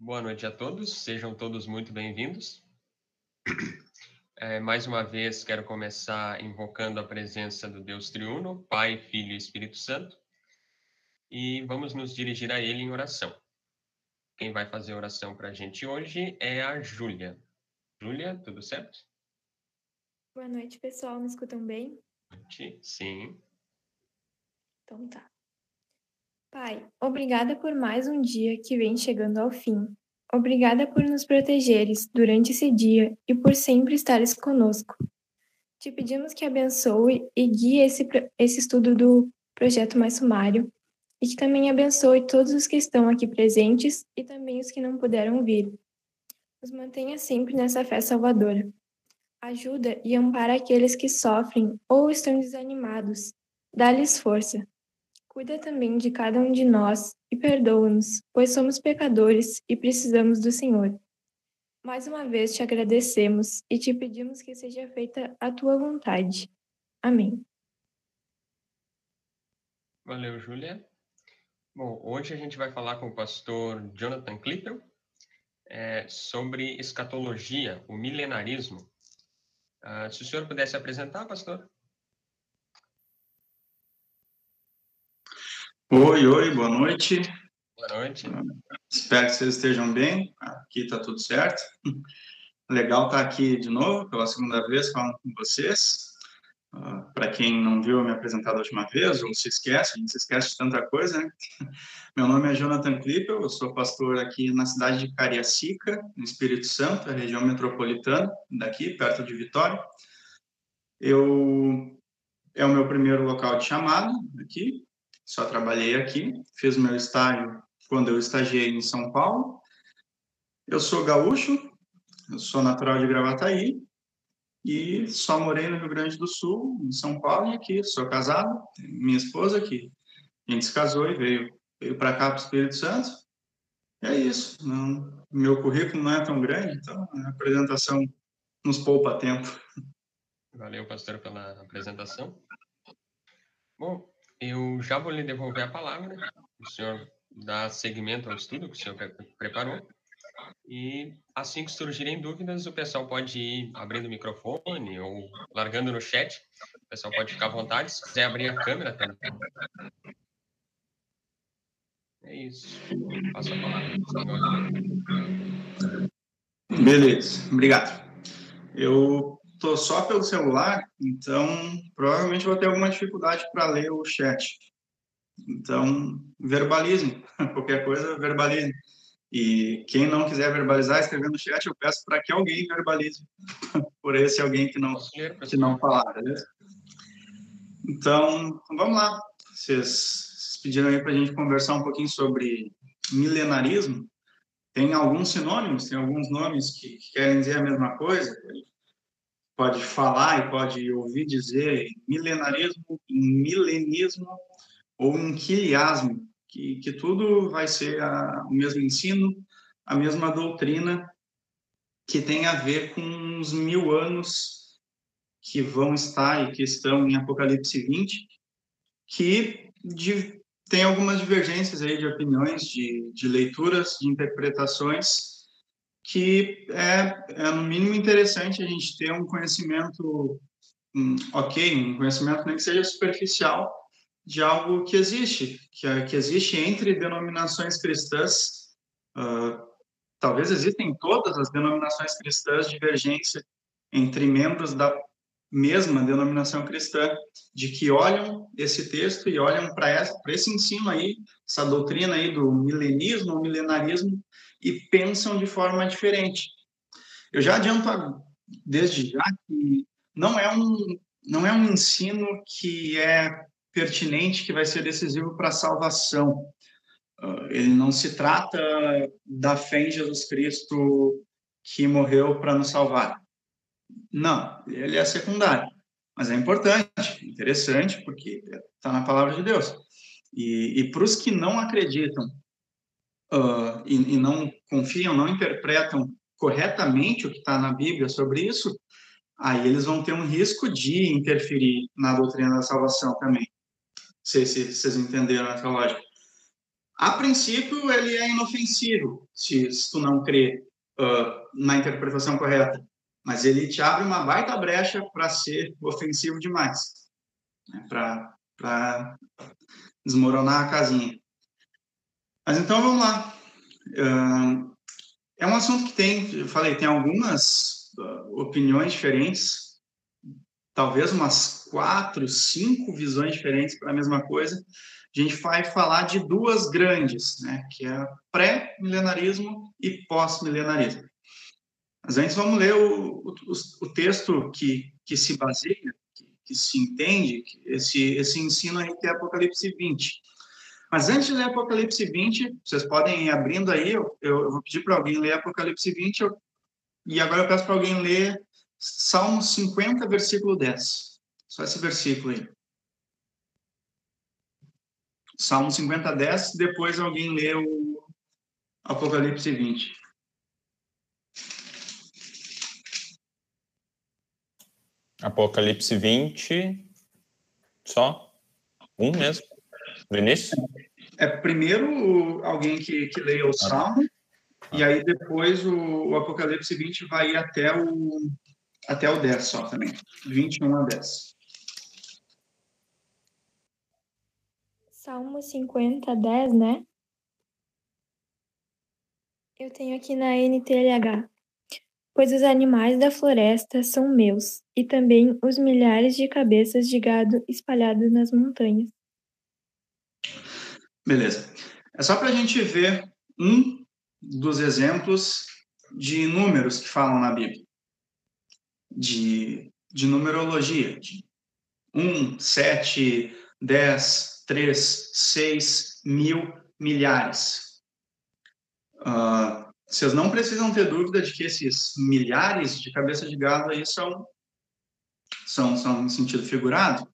Boa noite a todos, sejam todos muito bem-vindos. É, mais uma vez, quero começar invocando a presença do Deus Triuno, Pai, Filho e Espírito Santo, e vamos nos dirigir a Ele em oração. Quem vai fazer oração para a gente hoje é a Júlia. Júlia, tudo certo? Boa noite, pessoal. Me escutam bem? Sim. Então tá. Pai, obrigada por mais um dia que vem chegando ao fim. Obrigada por nos protegeres durante esse dia e por sempre estares conosco. Te pedimos que abençoe e guie esse, esse estudo do projeto mais sumário e que também abençoe todos os que estão aqui presentes e também os que não puderam vir. Nos mantenha sempre nessa fé salvadora. Ajuda e ampara aqueles que sofrem ou estão desanimados. Dá-lhes força. Cuida também de cada um de nós e perdoa-nos, pois somos pecadores e precisamos do Senhor. Mais uma vez te agradecemos e te pedimos que seja feita a tua vontade. Amém. Valeu, Júlia. Bom, hoje a gente vai falar com o pastor Jonathan Clippel é, sobre escatologia, o milenarismo. Uh, se o senhor pudesse apresentar, pastor. Oi, oi, boa noite. Boa noite. Espero que vocês estejam bem. Aqui está tudo certo. Legal estar aqui de novo, pela segunda vez, falando com vocês. Uh, ah, Para quem não viu me apresentar da última vez, ou se esquece, a gente se esquece de tanta coisa, né? Meu nome é Jonathan Klippel, eu sou pastor aqui na cidade de Cariacica, no Espírito Santo, a região metropolitana, daqui, perto de Vitória. Eu é o meu primeiro local de chamado aqui, só trabalhei aqui, fiz meu estágio quando eu estagiei em São Paulo. Eu sou gaúcho, eu sou natural de Gravataí e só morei no Rio Grande do Sul, em São Paulo e aqui. Sou casado, minha esposa aqui. A gente se casou e veio, veio para cá, para o Espírito Santo. E é isso. Não, meu currículo não é tão grande, então a apresentação nos poupa tempo. Valeu, pastor, pela apresentação. Bom, eu já vou lhe devolver a palavra, o senhor dá seguimento ao estudo que o senhor preparou. E assim que surgirem dúvidas, o pessoal pode ir abrindo o microfone ou largando no chat. O pessoal pode ficar à vontade, se quiser abrir a câmera também. É isso. Passo a palavra. Beleza, obrigado. Eu tô só pelo celular, então provavelmente vou ter alguma dificuldade para ler o chat. Então, verbalismo, qualquer coisa, verbalismo. E quem não quiser verbalizar, escrevendo no chat, eu peço para que alguém verbalize por esse alguém que não, que não falar, beleza? Então, vamos lá. Vocês, vocês pediram aí para a gente conversar um pouquinho sobre milenarismo. Tem alguns sinônimos, tem alguns nomes que, que querem dizer a mesma coisa pode falar e pode ouvir dizer milenarismo, milenismo ou inquiliasmo, que, que tudo vai ser a, o mesmo ensino, a mesma doutrina que tem a ver com os mil anos que vão estar e que estão em Apocalipse 20, que de, tem algumas divergências aí de opiniões, de, de leituras, de interpretações, que é, é, no mínimo interessante a gente ter um conhecimento ok, um conhecimento nem que seja superficial de algo que existe, que, é, que existe entre denominações cristãs. Uh, talvez existem todas as denominações cristãs divergência entre membros da mesma denominação cristã, de que olham esse texto e olham para esse ensino aí, essa doutrina aí do milenismo, o milenarismo, e pensam de forma diferente. Eu já adianto desde já que não é um não é um ensino que é pertinente, que vai ser decisivo para a salvação. Uh, ele não se trata da fé em Jesus Cristo que morreu para nos salvar. Não, ele é secundário, mas é importante, interessante, porque está na palavra de Deus. E, e para os que não acreditam uh, e, e, não confiam, não interpretam corretamente o que está na Bíblia sobre isso, aí eles vão ter um risco de interferir na doutrina da salvação também. Não sei se vocês entenderam essa lógica. a princípio, ele é inofensivo, se, se tu não crê uh, na interpretação correta. Mas ele te abre uma baita brecha para ser ofensivo demais, né? para desmoronar a casinha. Mas então vamos lá. É um assunto que tem, eu falei, tem algumas uh, opiniões diferentes, talvez umas quatro, cinco visões diferentes para a mesma coisa a gente vai falar de duas grandes, né, que é pré-milenarismo e pós-milenarismo. Mas antes vamos ler o, o, o texto que, que se baseia, que, que se entende, esse, esse ensino aí que é Apocalipse 20. Mas antes de ler Apocalipse 20, vocês podem ir abrindo aí, eu, eu vou pedir para alguém ler Apocalipse 20, eu, e agora eu peço para alguém ler Salmo 50, versículo 10. Só esse versículo aí. Salmo 50, 10, depois alguém lê o Apocalipse 20. Apocalipse 20, só um mesmo, Vinícius? É primeiro alguém que, que leia o Salmo, ah. e aí depois o, o, Apocalipse 20 vai ir até o, até o 10 só também, 21 a 10. Salmo 50, 10, né? Eu tenho aqui na NTLH. Pois os animais da floresta são meus, e também os milhares de cabeças de gado espalhados nas montanhas. Beleza. É só para a gente ver um dos exemplos de números que falam na Bíblia. De, de numerologia. De 1, 7, 10, 3, 6 mil milhares. Uh, vocês não precisam ter dúvida de que esses milhares de cabeças de gado aí são, são, são em sentido figurado.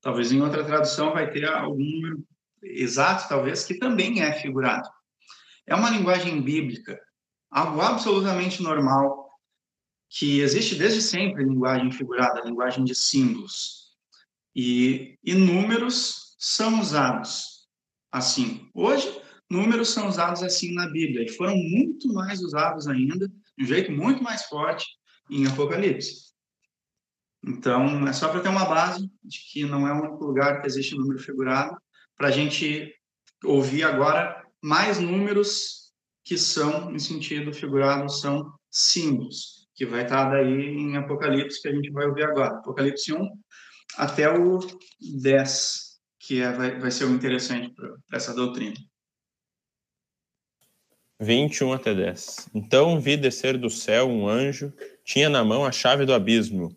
Talvez em outra tradução vai ter algum número exato, talvez, que também é figurado. É uma linguagem bíblica, algo absolutamente normal, que existe desde sempre linguagem figurada, linguagem de símbolos. E, e números são usados assim. Hoje, números são usados assim na Bíblia e foram muito mais usados ainda, de um jeito muito mais forte, em Apocalipse. Então, é só para ter uma base de que não é o único lugar que existe número figurado, para a gente ouvir agora mais números que são, em sentido figurado, são símbolos, que vai estar daí em Apocalipse, que a gente vai ouvir agora. Apocalipse 1 até o 10 que é, vai, vai ser o interessante para essa doutrina. 21 até 10. Então vi descer do céu um anjo, tinha na mão a chave do abismo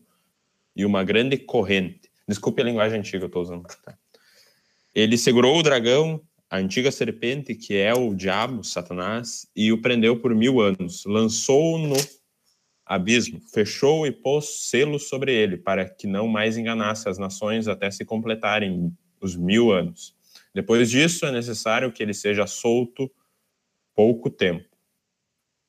e uma grande corrente. Desculpe a linguagem antiga, eu estou usando. Ele segurou o dragão, a antiga serpente, que é o diabo, Satanás, e o prendeu por mil anos. Lançou-o no abismo, fechou e pôs selo sobre ele, para que não mais enganasse as nações até se completarem os mil anos. Depois disso, é necessário que ele seja solto pouco tempo.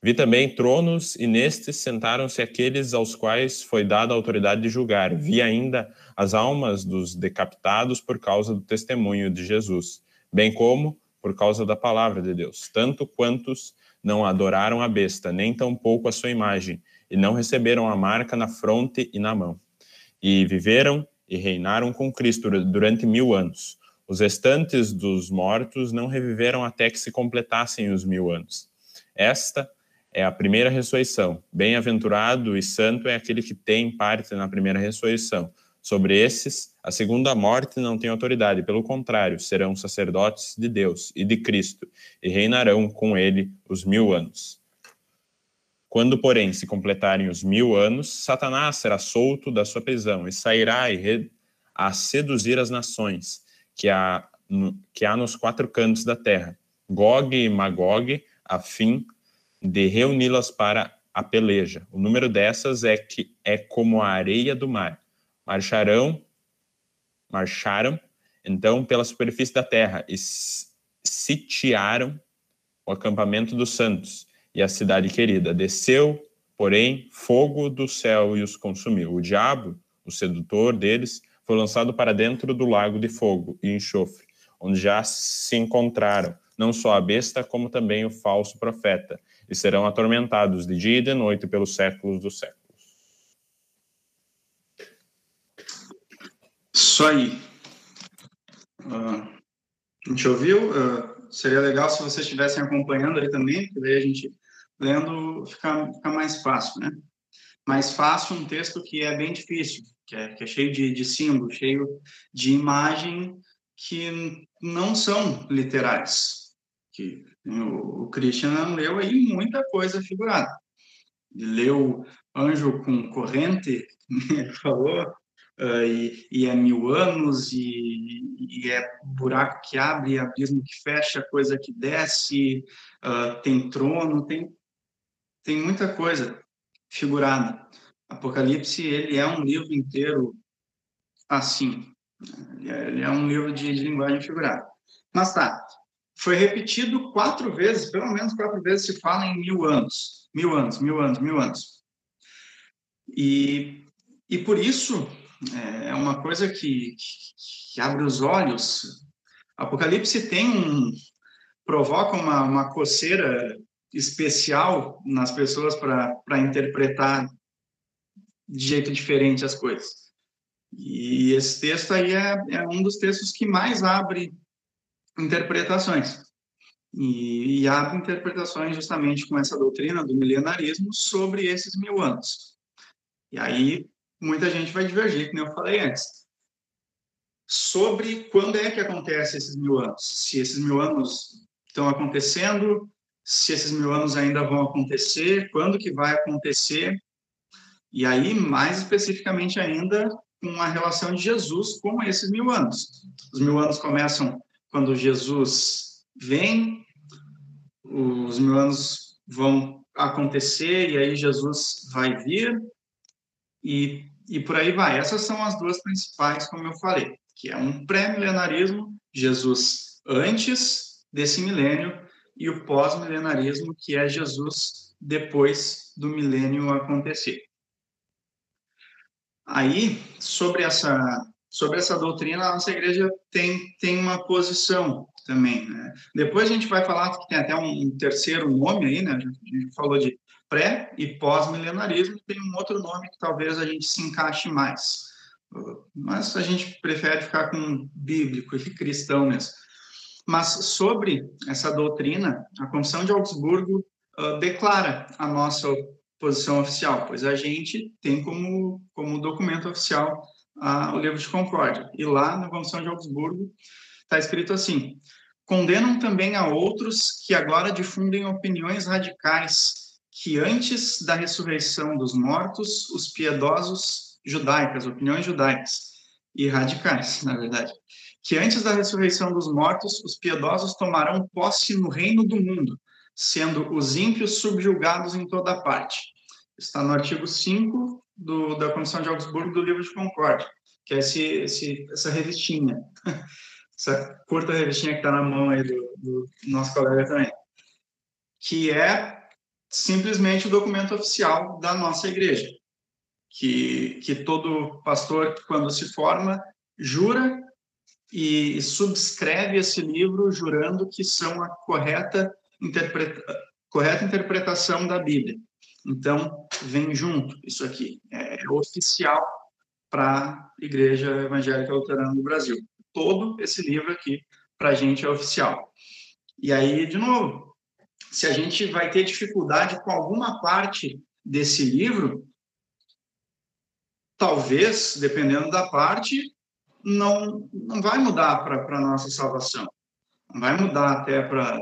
Vi também tronos, e nestes sentaram-se aqueles aos quais foi dada a autoridade de julgar. Vi ainda as almas dos decapitados por causa do testemunho de Jesus, bem como por causa da palavra de Deus, tanto quantos não adoraram a besta, nem tampouco a sua imagem, e não receberam a marca na fronte e na mão. E viveram e reinaram com Cristo durante mil anos. Os restantes dos mortos não reviveram até que se completassem os mil anos. Esta é a primeira ressurreição. Bem-aventurado e santo é aquele que tem parte na primeira ressurreição. Sobre esses, a segunda morte não tem autoridade, pelo contrário, serão sacerdotes de Deus e de Cristo, e reinarão com ele os mil anos. Quando, porém, se completarem os mil anos, Satanás será solto da sua prisão e sairá a seduzir as nações que há, que há nos quatro cantos da terra, Gog e Magog, a fim de reuni-las para a peleja. O número dessas é que é como a areia do mar. Marcharão, marcharam então pela superfície da terra e sitiaram o acampamento dos santos e a cidade querida. Desceu, porém, fogo do céu e os consumiu. O diabo, o sedutor deles, foi lançado para dentro do lago de fogo e enxofre, onde já se encontraram não só a besta, como também o falso profeta, e serão atormentados de dia e de noite pelos séculos dos séculos. Isso aí. Uh, a gente ouviu? Uh, seria legal se vocês estivessem acompanhando ali também, porque daí a gente lendo fica, fica mais fácil, né? Mais fácil um texto que é bem difícil, que é, que é cheio de, de símbolos, cheio de imagem que não são literais. Que o, Christian leu aí muita coisa figurada. Leu anjo com corrente, ele falou, uh, e, e, é mil anos, e, e, é buraco que abre, abismo que fecha, coisa que desce, uh, tem trono, tem, tem muita coisa figurada. Apocalipse, ele é um livro inteiro assim. Ele é, ele é um livro de, de linguagem figurada. Mas tá, foi repetido quatro vezes, pelo menos quatro vezes se fala em mil anos. Mil anos, mil anos, mil anos. E, e por isso, é, é uma coisa que, que abre os olhos. Apocalipse tem um. provoca uma, uma coceira especial nas pessoas para interpretar de jeito diferente as coisas. E esse texto aí é, é um dos textos que mais abre interpretações. E, e abre interpretações justamente com essa doutrina do milenarismo sobre esses mil anos. E aí muita gente vai divergir, como eu falei antes. Sobre quando é que acontece esses mil anos. Se esses mil anos estão acontecendo, se esses mil anos ainda vão acontecer, quando que vai acontecer. E aí, mais especificamente ainda, com a relação de Jesus com esses mil anos. Os mil anos começam quando Jesus vem, os mil anos vão acontecer e aí Jesus vai vir, e, e por aí vai. Essas são as duas principais, como eu falei, que é um pré-milenarismo, Jesus antes desse milênio, e o pós-milenarismo, que é Jesus depois do milênio acontecer. Aí, sobre essa, sobre essa doutrina, a nossa igreja tem, tem uma posição também. Né? Depois a gente vai falar que tem até um terceiro nome aí, né? A gente falou de pré e pós-milenarismo, tem um outro nome que talvez a gente se encaixe mais. Mas a gente prefere ficar com bíblico e cristão mesmo. Mas sobre essa doutrina, a Confissão de Augsburgo uh, declara a nossa posição oficial, pois a gente tem como, como documento oficial o livro de Concórdia. E lá na Confissão de Augsburgo está escrito assim: condenam também a outros que agora difundem opiniões radicais que antes da ressurreição dos mortos, os piedosos judaicas, opiniões judaicas e radicais, na verdade, que antes da ressurreição dos mortos, os piedosos tomarão posse no reino do mundo, sendo os ímpios subjugados em toda parte. Está no artigo 5 do, da Comissão de Augsburgo do Livro de Concórdia, que é esse, esse, essa revistinha, essa curta revistinha que está na mão aí do, do nosso colega também, que é simplesmente o documento oficial da nossa igreja, que, que todo pastor, quando se forma, jura e subscreve esse livro jurando que são a correta, interpreta correta interpretação da Bíblia. Então, vem junto isso aqui. É, é oficial para a Igreja Evangélica Luterana do Brasil. Todo esse livro aqui, para a gente, é oficial. E aí, de novo, se a gente vai ter dificuldade com alguma parte desse livro, talvez, dependendo da parte, não, não vai mudar para a nossa salvação. Não vai mudar até para.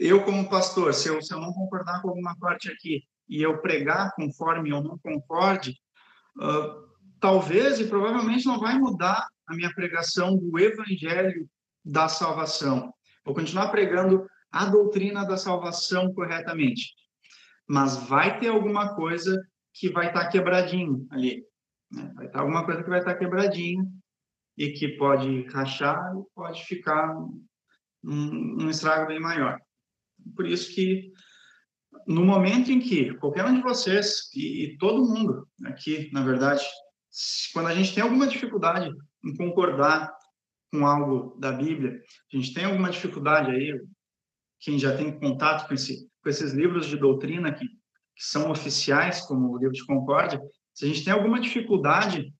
Eu, como pastor, se eu, se eu não concordar com alguma parte aqui e eu pregar conforme eu não concorde, uh, talvez e provavelmente não vai mudar a minha pregação do evangelho da salvação. Vou continuar pregando a doutrina da salvação corretamente. Mas vai ter alguma coisa que vai estar tá quebradinho ali. Né? Vai estar tá alguma coisa que vai estar tá quebradinho e que pode rachar e pode ficar um, um estrago bem maior. Por isso que no momento em que qualquer um de vocês e, e todo mundo aqui, na verdade, quando a gente tem alguma dificuldade em concordar com algo da Bíblia, a gente tem alguma dificuldade aí, quem já tem contato com, esse, com esses livros de doutrina que, que são oficiais, como o livro de Concórdia, se a gente tem alguma dificuldade,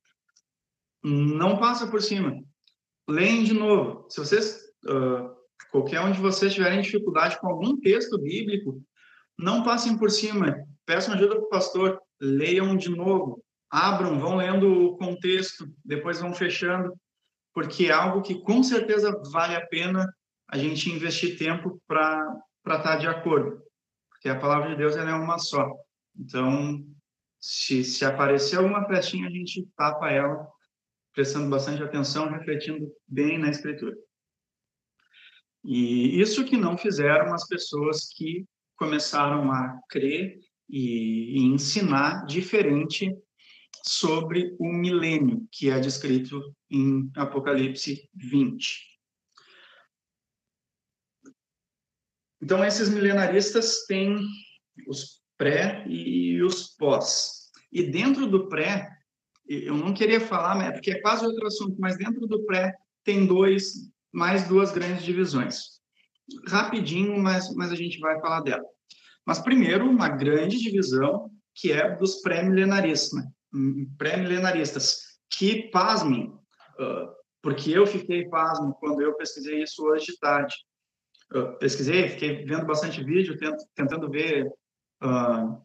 não passa por cima. Leem de novo. Se vocês, uh, qualquer um de vocês tiverem dificuldade com algum texto bíblico, não passem por cima. Peçam ajuda para o pastor. Leiam de novo. Abram, vão lendo o contexto, depois vão fechando, porque é algo que com certeza vale a pena a gente investir tempo para estar tá de acordo. Porque a palavra de Deus é uma só. Então, se, se aparecer alguma flechinha, a gente tapa ela, prestando bastante atenção, refletindo bem na escritura. E isso que não fizeram as pessoas que começaram a crer e, ensinar diferente sobre o milênio, que é descrito em Apocalipse 20. Então, esses milenaristas têm os pré e os pós. E dentro do pré, eu não queria falar, né, porque é quase outro assunto, mas dentro do pré tem dois, mais duas grandes divisões. Rapidinho, mas, mas a gente vai falar dela. Mas primeiro, uma grande divisão que é dos pré-milenaristas, né? pré-milenaristas, que, pasmem, porque eu fiquei pasmo quando eu pesquisei isso hoje de tarde. Eu pesquisei, fiquei vendo bastante vídeo, tentando ver uh,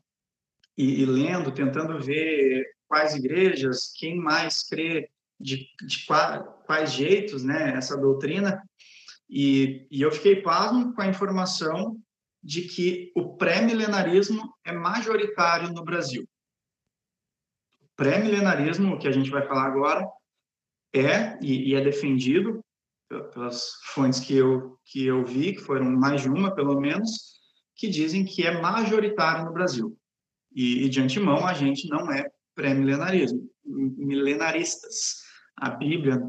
e, e, lendo, tentando ver quais igrejas, quem mais crê de, de quais jeitos, né, essa doutrina, e, e eu fiquei pasmo com a informação de que o pré-milenarismo é majoritário no Brasil. Pré-milenarismo, que a gente vai falar agora, é e, e, é defendido pelas fontes que eu que eu vi, que foram mais de uma pelo menos, que dizem que é majoritário no Brasil. E, e de antemão a gente não é pré-milenarismo, milenaristas. A Bíblia,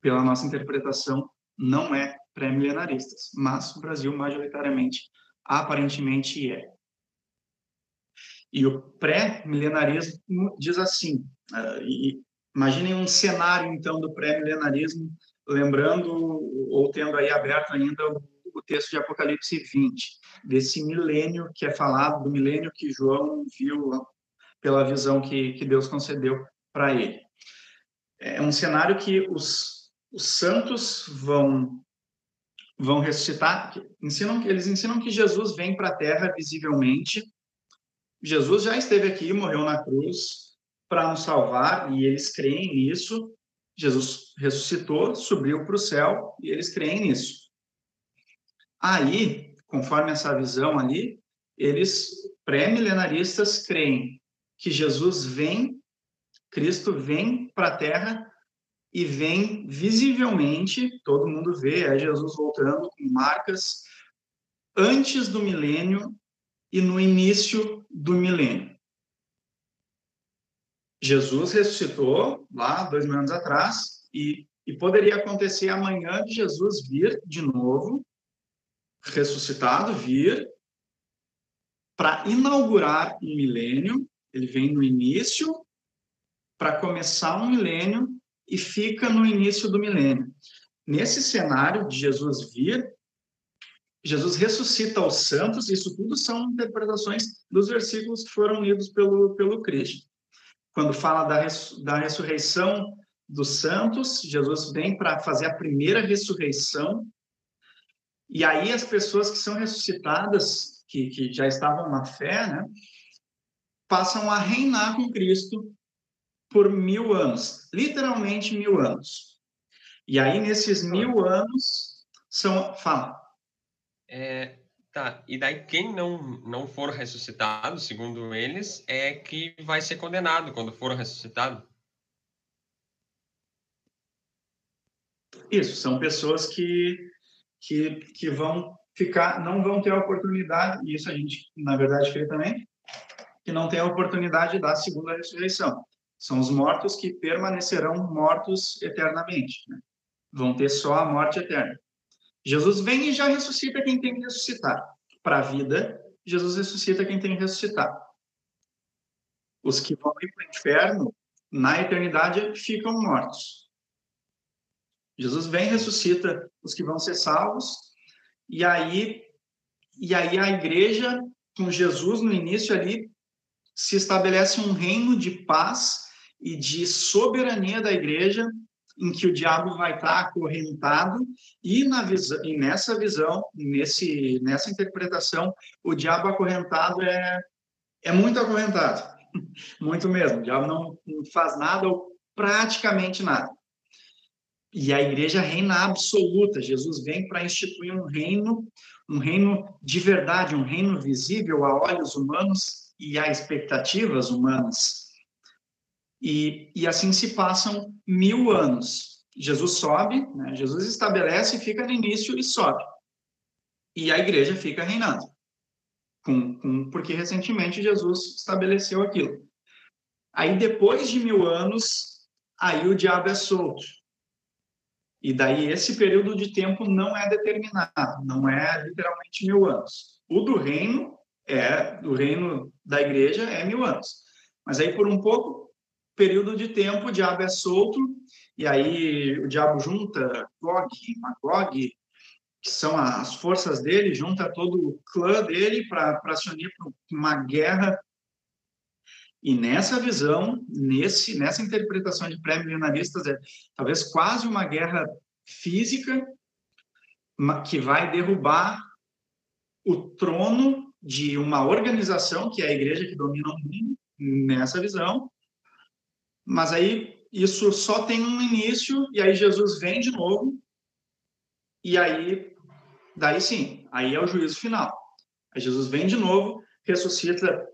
pela nossa interpretação, não é pré-milenaristas, mas o Brasil majoritariamente, aparentemente é. E o pré-milenarismo diz assim, uh, e imaginem um cenário então do pré-milenarismo, lembrando ou tendo aí aberto ainda o, o texto de Apocalipse 20, desse milênio que é falado, do milênio que João viu pela visão que, que Deus concedeu para ele. É um cenário que os, os santos vão vão ressuscitar, ensinam, eles ensinam que Jesus vem para a Terra visivelmente. Jesus já esteve aqui, morreu na cruz para nos salvar, e eles creem nisso. Jesus ressuscitou, subiu para o céu, e eles creem nisso. Aí, conforme essa visão ali, eles, pré-milenaristas, creem que Jesus vem, Cristo vem para a Terra e vem visivelmente, todo mundo vê, é Jesus voltando com marcas antes do milênio e no início do milênio. Jesus ressuscitou lá dois mil anos atrás e, e poderia acontecer amanhã de Jesus vir de novo, ressuscitado, vir para inaugurar um milênio. Ele vem no início para começar um milênio e fica no início do milênio. Nesse cenário de Jesus vir, Jesus ressuscita os santos, isso tudo são interpretações dos versículos que foram lidos pelo, pelo Cristo. Quando fala da, da ressurreição dos santos, Jesus vem para fazer a primeira ressurreição, e aí as pessoas que são ressuscitadas, que, que já estavam na fé, né, passam a reinar com Cristo por mil anos, literalmente mil anos. E aí, nesses mil anos, são. Fala. É, tá, e daí quem não, não for ressuscitado, segundo eles, é que vai ser condenado quando for ressuscitado? Isso, são pessoas que, que, que vão ficar, não vão ter a oportunidade, e isso a gente, na verdade, crê também, que não tem a oportunidade da segunda ressurreição. São os mortos que permanecerão mortos eternamente. Né? Vão ter só a morte eterna. Jesus vem e já ressuscita quem tem que ressuscitar. Para a vida, Jesus ressuscita quem tem que ressuscitar. Os que vão ir para o inferno, na eternidade, ficam mortos. Jesus vem, ressuscita os que vão ser salvos, e aí, e aí a igreja, com Jesus no início ali, se estabelece um reino de paz e de soberania da igreja, em que o diabo vai estar acorrentado, e, na visão, e nessa visão, nesse, nessa interpretação, o diabo acorrentado é, é muito acorrentado, muito mesmo. O diabo não, não faz nada ou praticamente nada. E a igreja reina absoluta. Jesus vem para instituir um reino, um reino de verdade, um reino visível a olhos humanos e a expectativas humanas. E, e assim se passam mil anos. Jesus sobe, né? Jesus estabelece, fica no início e sobe. E a igreja fica reinando. Com, com, porque recentemente Jesus estabeleceu aquilo. Aí, depois de mil anos, aí o diabo é solto. E daí esse período de tempo não é determinado, não é literalmente mil anos. O do reino é, do reino da igreja é mil anos. Mas aí por um pouco período de tempo o diabo é solto e aí o diabo junta Gog e Magog, que são as forças dele, junta todo o clã dele para se unir para uma guerra e nessa visão, nesse, nessa interpretação de pré-milenaristas, é talvez quase uma guerra física que vai derrubar o trono de uma organização, que é a igreja que domina o mundo, nessa visão. Mas aí isso só tem um início, e aí Jesus vem de novo, e aí, daí sim, aí é o juízo final. Aí Jesus vem de novo, ressuscita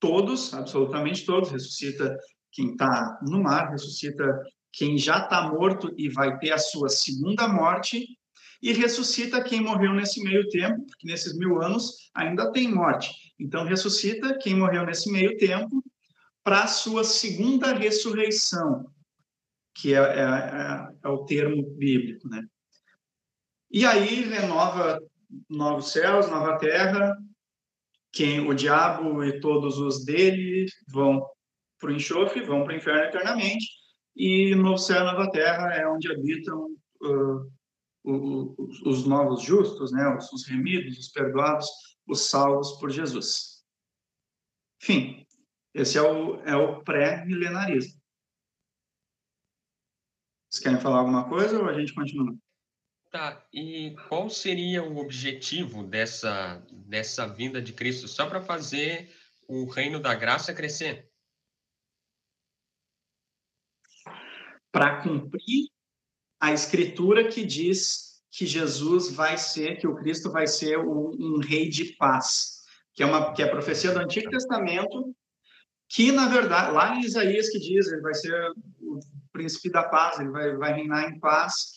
todos, absolutamente todos, ressuscita quem está no mar, ressuscita quem já está morto e vai ter a sua segunda morte, e ressuscita quem morreu nesse meio tempo, porque nesses mil anos ainda tem morte. Então, ressuscita quem morreu nesse meio tempo para a sua segunda ressurreição, que é, é, é, é, o termo bíblico, né? E aí renova novos céus, nova terra, quem o diabo e todos os dele vão para o enxofre, vão para o inferno eternamente, e no céu nova terra é onde habitam uh, os novos justos, né, os remidos, os perdoados, os salvos por Jesus. Enfim, esse é o, é o pré-milenarismo. Vocês querem falar alguma coisa ou a gente continua? Tá, e qual seria o objetivo dessa, dessa vinda de Cristo? Só para fazer o reino da graça crescer? Para cumprir a escritura que diz que Jesus vai ser, que o Cristo vai ser um, um rei de paz, que é uma que é a profecia do Antigo Testamento, que na verdade lá em Isaías que diz ele vai ser o príncipe da paz, ele vai, vai reinar em paz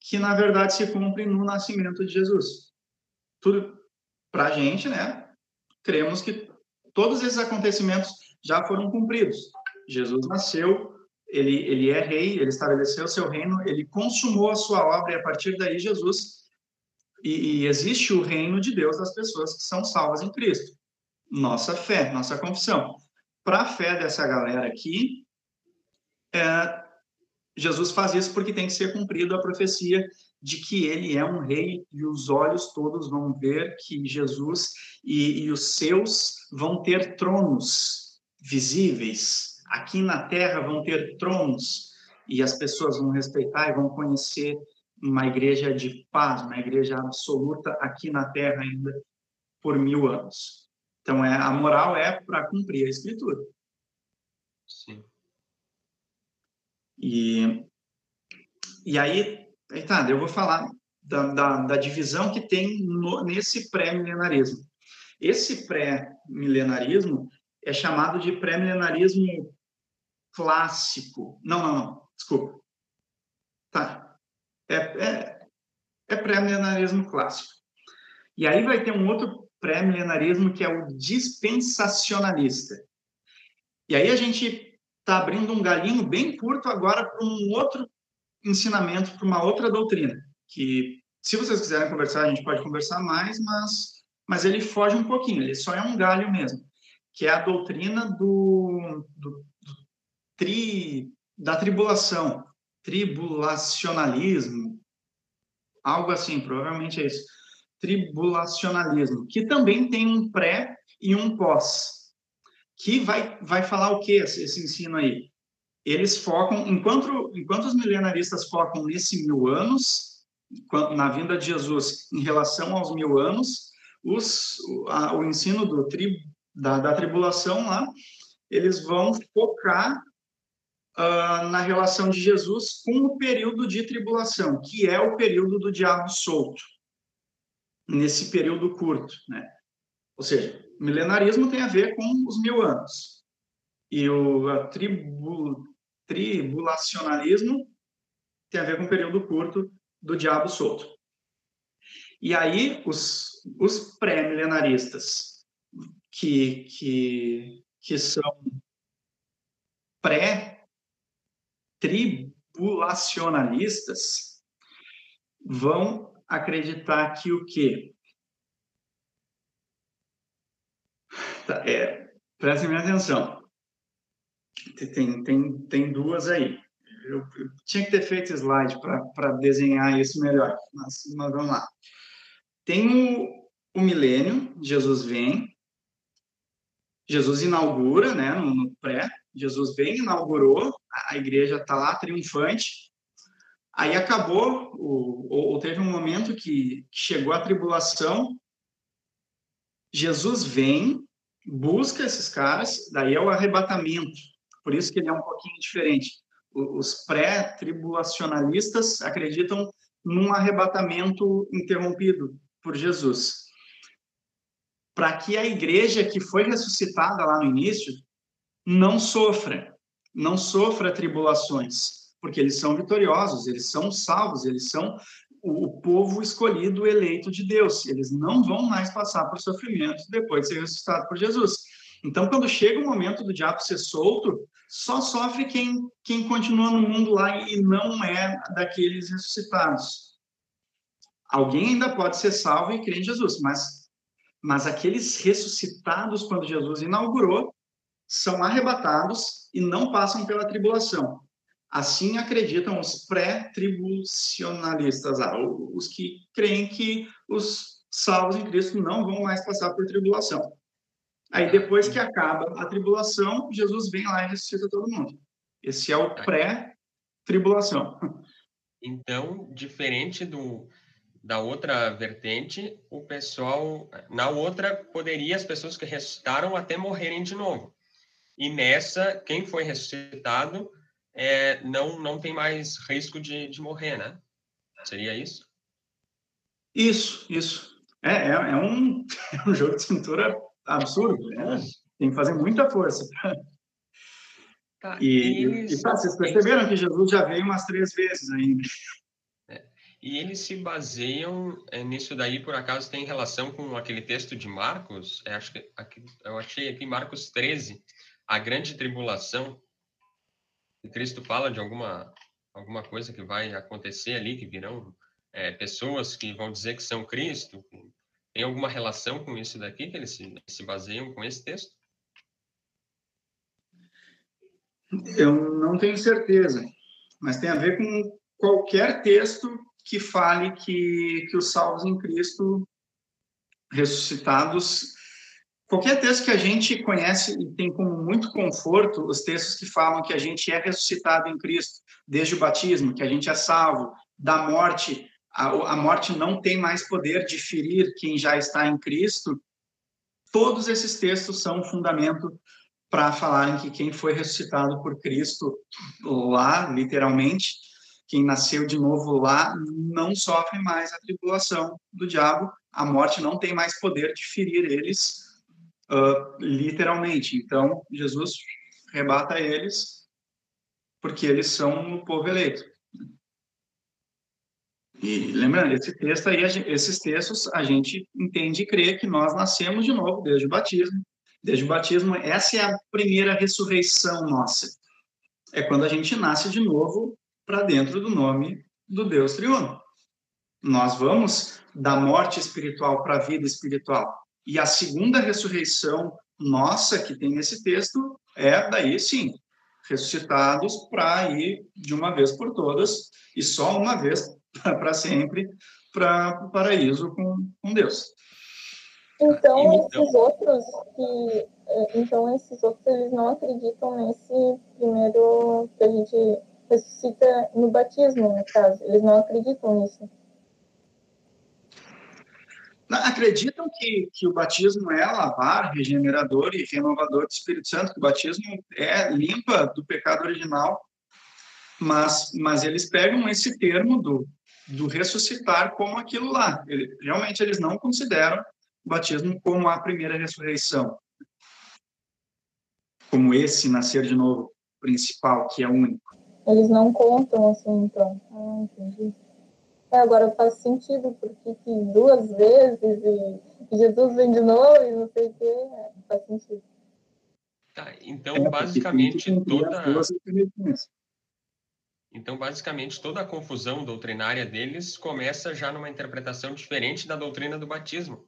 que na verdade se cumpre no nascimento de Jesus. Tudo para a gente, né? Cremos que todos esses acontecimentos já foram cumpridos. Jesus nasceu, ele, ele é rei, ele estabeleceu seu reino, ele consumou a sua obra e a partir daí Jesus e, e existe o reino de Deus das pessoas que são salvas em Cristo. Nossa fé, nossa confissão. Para a fé dessa galera aqui, é, Jesus faz isso porque tem que ser cumprida a profecia de que ele é um rei e os olhos todos vão ver que Jesus e, e os seus vão ter tronos visíveis. Aqui na terra vão ter tronos e as pessoas vão respeitar e vão conhecer uma igreja de paz, uma igreja absoluta aqui na terra ainda por mil anos. Então, é, a moral é para cumprir a escritura. Sim. E, e aí, tá, eu vou falar da, da, da divisão que tem no, nesse pré-milenarismo. Esse pré-milenarismo é chamado de pré-milenarismo clássico. Não, não, não, desculpa. Tá. É, é, é pré-milenarismo clássico. E aí vai ter um outro pré-milenarismo que é o dispensacionalista. E aí a gente está abrindo um galinho bem curto agora para um outro ensinamento, para uma outra doutrina, que se vocês quiserem conversar, a gente pode conversar mais, mas, mas ele foge um pouquinho, ele só é um galho mesmo, que é a doutrina do, do, do tri, da tribulação, tribulacionalismo, algo assim, provavelmente é isso. Tribulacionalismo, que também tem um pré e um pós, que vai, vai falar o que esse, esse ensino aí? Eles focam, enquanto, enquanto os milenaristas focam nesse mil anos, na vinda de Jesus em relação aos mil anos, os, a, o ensino do tri, da, da tribulação lá, eles vão focar uh, na relação de Jesus com o período de tribulação, que é o período do diabo solto, nesse período curto, né? Ou seja, milenarismo tem a ver com os mil anos. E o tribu, tribulacionalismo tem a ver com o período curto do diabo solto. E aí, os, os pré-milenaristas, que, que, que são pré-tribulacionalistas, vão acreditar que o quê? Tá, é, prestem atenção. Tem, tem, tem duas aí. Eu, eu tinha que ter feito slide para desenhar isso melhor, mas, mas vamos lá. Tem o, o milênio, Jesus vem, Jesus inaugura, né, no, no pré, Jesus vem, inaugurou, a, a igreja está lá triunfante, aí acabou, ou, ou teve um momento que, que chegou a tribulação, Jesus vem, busca esses caras, daí é o arrebatamento, por isso que ele é um pouquinho diferente. Os pré-tribulacionalistas acreditam num arrebatamento interrompido por Jesus. Para que a igreja que foi ressuscitada lá no início não sofra, não sofra tribulações, porque eles são vitoriosos, eles são salvos, eles são o povo escolhido, eleito de Deus. Eles não vão mais passar por sofrimento depois de ser ressuscitado por Jesus. Então, quando chega o momento do diabo ser solto, só sofre quem, quem continua no mundo lá e não é daqueles ressuscitados. Alguém ainda pode ser salvo e crer em Jesus, mas, mas aqueles ressuscitados, quando Jesus inaugurou, são arrebatados e não passam pela tribulação. Assim acreditam os pré-tribulacionalistas, ah, os que creem que os salvos em Cristo não vão mais passar por tribulação. Aí depois que acaba a tribulação, Jesus vem lá e ressuscita todo mundo. Esse é o pré-tribulação. Então, diferente do da outra vertente, o pessoal na outra poderia as pessoas que ressuscitaram até morrerem de novo. E nessa, quem foi ressuscitado é, não não tem mais risco de, de morrer, né? Seria isso? Isso, isso. É, é, é um, é um jogo de cintura absurdo, né? Tem que fazer muita força. Tá, e, eles, e tá, vocês perceberam eles... que Jesus já veio umas três vezes ainda. É, e eles se baseiam é, nisso daí, por acaso, tem relação com aquele texto de Marcos? É, acho que aqui, eu achei aqui Marcos 13, a grande tribulação. E Cristo fala de alguma, alguma coisa que vai acontecer ali, que virão é, pessoas que vão dizer que são Cristo, tem alguma relação com isso daqui, que eles se, se baseiam com esse texto? Eu não tenho certeza, mas tem a ver com qualquer texto que fale que, que os salvos em Cristo ressuscitados, qualquer texto que a gente conhece e tem como muito conforto os textos que falam que a gente é ressuscitado em Cristo desde o batismo, que a gente é salvo da morte a, a morte não tem mais poder de ferir quem já está em Cristo, todos esses textos são fundamento para falarem que quem foi ressuscitado por Cristo lá, literalmente, quem nasceu de novo lá, não sofre mais a tribulação do diabo, a morte não tem mais poder de ferir eles, uh, literalmente. Então, Jesus rebata eles, porque eles são o povo eleito. E lembrando, esse texto aí, esses textos, a gente entende e crê que nós nascemos de novo desde o batismo. Desde o batismo, essa é a primeira ressurreição nossa. É quando a gente nasce de novo para dentro do nome do Deus triuno. Nós vamos da morte espiritual para a vida espiritual. E a segunda ressurreição nossa, que tem nesse texto, é daí sim, ressuscitados para ir de uma vez por todas e só uma vez para sempre para o paraíso com, com Deus. Então, esses outros que é, então esses outros eles não acreditam nesse primeiro que a gente ressuscita no batismo, no caso. Eles não acreditam nisso. Acreditam que, que o batismo é lavar, regenerador e renovador do Espírito Santo, que o batismo é limpa do pecado original, mas, mas eles pegam esse termo do, do ressuscitar como aquilo lá. Ele, realmente eles não consideram o batismo como a primeira ressurreição, como esse nascer de novo principal, que é único. Eles não contam assim, então. Ah, entendi. É, agora faz sentido, porque duas vezes e Jesus vem de novo e não sei o quê, é, faz sentido. Tá, então é, basicamente toda. Então, basicamente, toda a confusão doutrinária deles começa já numa interpretação diferente da doutrina do batismo.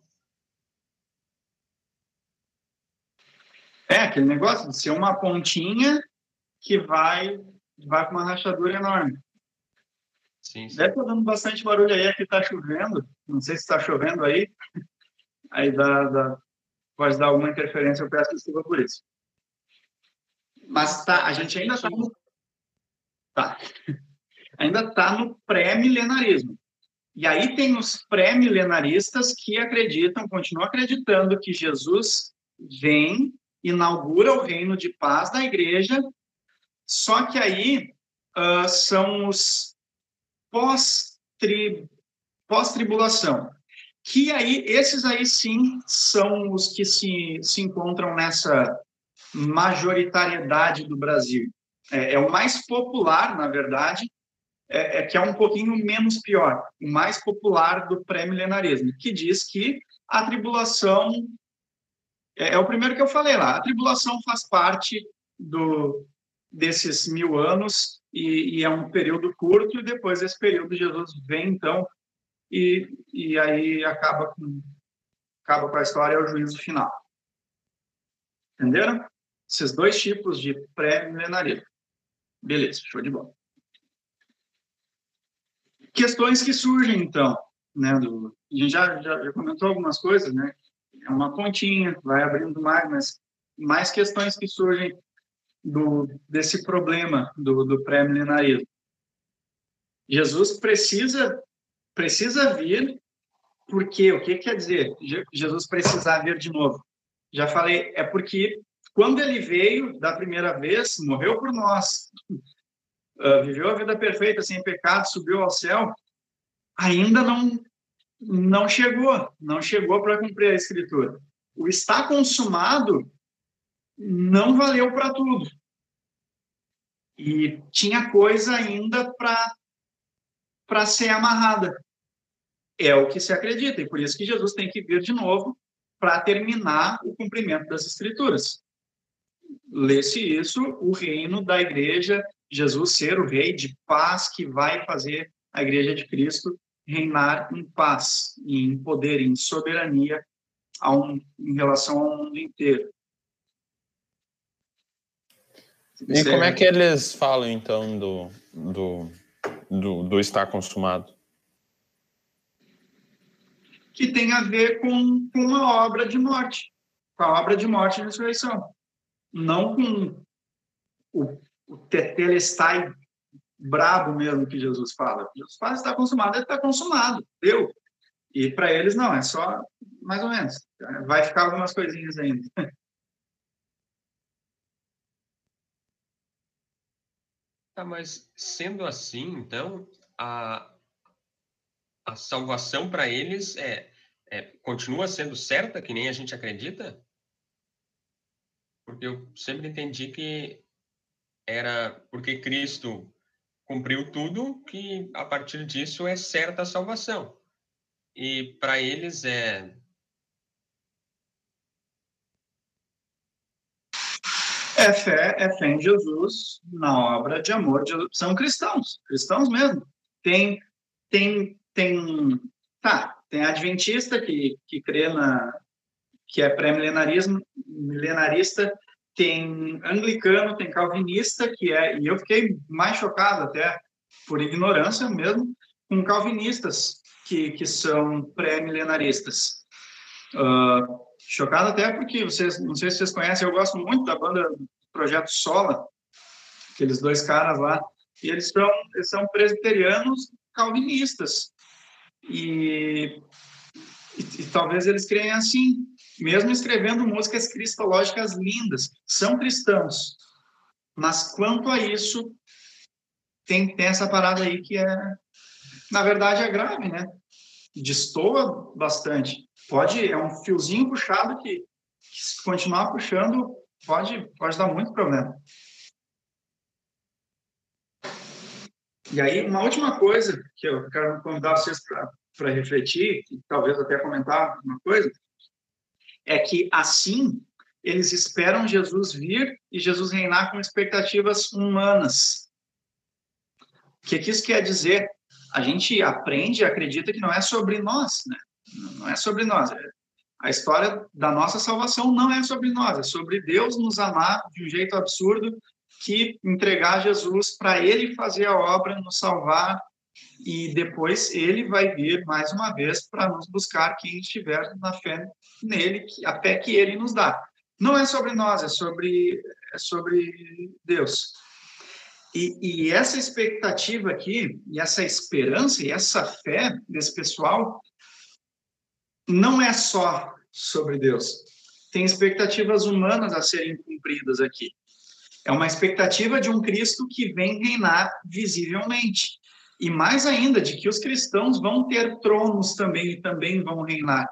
É, aquele negócio de ser uma pontinha que vai, vai com uma rachadura enorme. Sim, sim. Deve estar dando bastante barulho aí, aqui está chovendo. Não sei se está chovendo aí. Aí dá, dá, pode dar alguma interferência, eu peço desculpa por isso. Mas tá, a gente ainda está no Tá. Ainda está no pré-milenarismo. E aí tem os pré-milenaristas que acreditam, continuam acreditando que Jesus vem, inaugura o reino de paz da igreja, só que aí uh, são os pós-tribulação. Pós que aí, esses aí sim são os que se, se encontram nessa majoritariedade do Brasil é, é o mais popular, na verdade, é, é, que é um pouquinho menos pior, o mais popular do pré-milenarismo, que diz que a tribulação é, é, o primeiro que eu falei lá. A tribulação faz parte do desses mil anos e, e, é um período curto e depois desse período Jesus vem então e, e aí acaba com acaba com a história é o juízo final. Entenderam? Esses dois tipos de pré-milenarismo. Beleza, show de bola. Questões que surgem, então, né, do, a gente já, já, já comentou algumas coisas, né, é uma pontinha, vai abrindo mais, mas mais questões que surgem do, desse problema do, do pré-milenarismo. Jesus precisa precisa vir, porque o que quer dizer Jesus precisar vir de novo? Já falei, é porque quando ele veio da primeira vez, morreu por nós, uh, viveu a vida perfeita, sem pecado, subiu ao céu, ainda não não chegou, não chegou para cumprir a escritura. O está consumado não valeu para tudo. E tinha coisa ainda para ser amarrada. É o que se acredita, e por isso que Jesus tem que vir de novo para terminar o cumprimento das escrituras lê-se isso, o reino da igreja, Jesus ser o rei de paz que vai fazer a igreja de Cristo reinar em paz, em poder, em soberania um, em relação ao mundo inteiro. E como é que eles falam, então, do, do, do, do estar consumado? Que tem a ver com, com uma obra de morte, com a obra de morte e ressurreição não com o, o tetelestai brabo mesmo que Jesus fala. Jesus fala, está consumado, ele está consumado, deu. E para eles, não, é só mais ou menos. Vai ficar algumas coisinhas ainda. Tá, mas sendo assim, então, a, a salvação para eles é, é, continua sendo certa, que nem a gente acredita? porque eu sempre entendi que era porque Cristo cumpriu tudo que a partir disso é certa a salvação. E para eles é É fé, é fé em Jesus na obra de amor de Jesus. São cristãos, cristãos mesmo. Tem, tem, tem, tá, tem adventista que, que crê na, que é pré-milenarismo, milenarista, tem anglicano, tem calvinista, que é, e eu fiquei mais chocado até, por ignorância mesmo, com calvinistas que, que são pré-milenaristas. Uh, chocado até porque vocês, não sei se vocês conhecem, eu gosto muito da banda Projeto Sola, aqueles dois caras lá, e eles são, eles são presbiterianos calvinistas. E, e, e talvez eles creem assim, mesmo escrevendo músicas cristológicas lindas, são cristãos. Mas quanto a isso, tem, tem essa parada aí que é, na verdade, é grave, né? Destoa bastante. Pode, é um fiozinho puxado que, que se continuar puxando, pode, pode dar muito problema. E aí, uma última coisa que eu quero convidar vocês para refletir, e talvez até comentar uma coisa, é que assim eles esperam Jesus vir e Jesus reinar com expectativas humanas. O que, que isso quer dizer? A gente aprende acredita que não é sobre nós, né? Não é sobre nós. A história da nossa salvação não é sobre nós, é sobre Deus nos amar de um jeito absurdo que entregar Jesus para ele fazer a obra, nos salvar e depois ele vai vir mais uma vez para nos buscar quem estiver na fé nele, a fé que ele nos dá. Não é sobre nós, é sobre é sobre Deus. E, e essa expectativa aqui, e essa esperança e essa fé desse pessoal não é só sobre Deus. Tem expectativas humanas a serem cumpridas aqui. É uma expectativa de um Cristo que vem reinar visivelmente. E mais ainda, de que os cristãos vão ter tronos também e também vão reinar.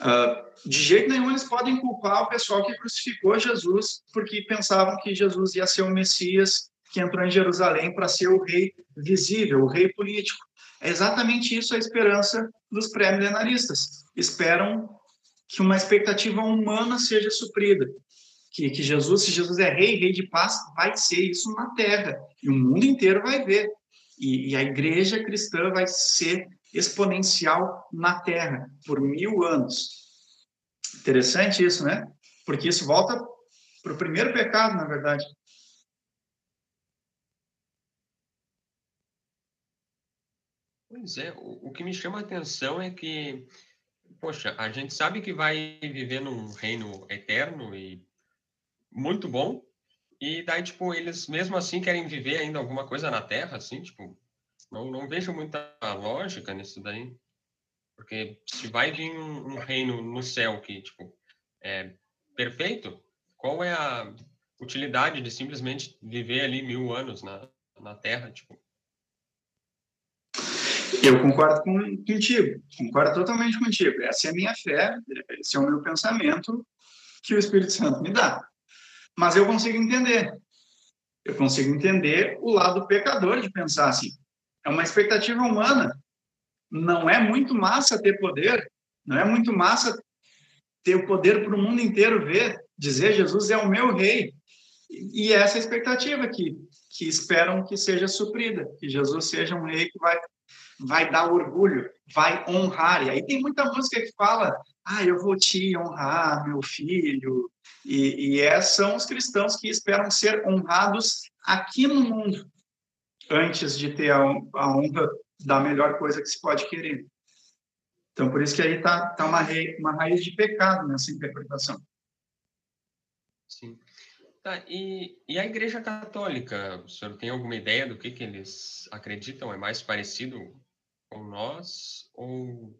Uh, de jeito nenhum eles podem culpar o pessoal que crucificou Jesus, porque pensavam que Jesus ia ser o Messias que entrou em Jerusalém para ser o rei visível, o rei político. É exatamente isso a esperança dos pré-milenaristas. Esperam que uma expectativa humana seja suprida que, que Jesus, se Jesus é rei, rei de paz, vai ser isso na terra. E o mundo inteiro vai ver. E, e a igreja cristã vai ser exponencial na terra por mil anos. Interessante isso, né? Porque isso volta para o primeiro pecado, na verdade. Pois é, o, o que me chama a atenção é que, poxa, a gente sabe que vai viver num reino eterno e muito bom. E daí, tipo, eles mesmo assim querem viver ainda alguma coisa na Terra, assim, tipo, não, não vejo muita lógica nisso daí. Porque se vai vir um, um reino no céu que, tipo, é perfeito, qual é a utilidade de simplesmente viver ali mil anos na, na Terra, tipo? Eu concordo com, contigo, concordo totalmente contigo. Essa é a minha fé, esse é o meu pensamento que o Espírito Santo me dá. Mas eu consigo entender. Eu consigo entender o lado pecador de pensar assim. É uma expectativa humana. Não é muito massa ter poder, não é muito massa ter o poder para o mundo inteiro ver, dizer Jesus é o meu rei. E essa é a expectativa que, que esperam que seja suprida, que Jesus seja um rei que vai, vai dar orgulho, vai honrar. E aí tem muita música que fala, ah, eu vou te honrar, meu filho, e, e é, são os cristãos que esperam ser honrados aqui no mundo, antes de ter a, a honra da melhor coisa que se pode querer. Então, por isso que aí está tá uma, uma raiz de pecado nessa interpretação. Sim. Tá, e, e a Igreja Católica, o senhor tem alguma ideia do que, que eles acreditam? É mais parecido com nós ou...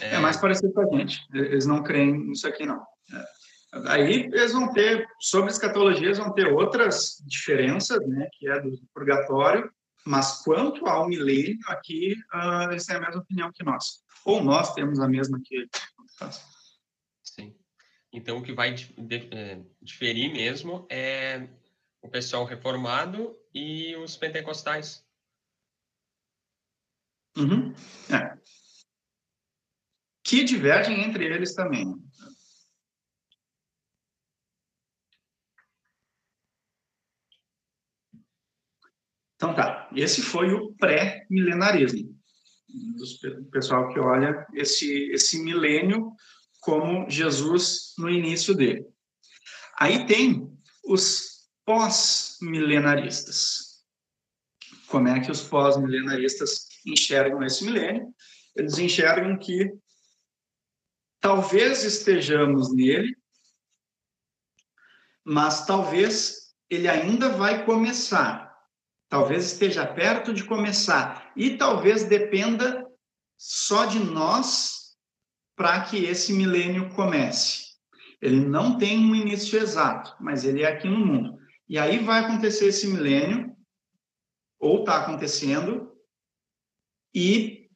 É... é mais parecido com a gente. Eles não creem nisso aqui, não. É. Aí eles vão ter, sobre escatologias, vão ter outras diferenças, né, que é do purgatório, mas quanto ao milênio, aqui uh, eles têm a mesma opinião que nós. Ou nós temos a mesma que eles. Sim. Então, o que vai é, diferir mesmo é o pessoal reformado e os pentecostais. Uhum. É. Que divergem entre eles também. Então tá, esse foi o pré-milenarismo, do pessoal que olha esse, esse milênio como Jesus no início dele. Aí tem os pós-milenaristas. Como é que os pós-milenaristas enxergam esse milênio? Eles enxergam que talvez estejamos nele, mas talvez ele ainda vai começar. Talvez esteja perto de começar. E talvez dependa só de nós para que esse milênio comece. Ele não tem um início exato, mas ele é aqui no mundo. E aí vai acontecer esse milênio, ou está acontecendo, e,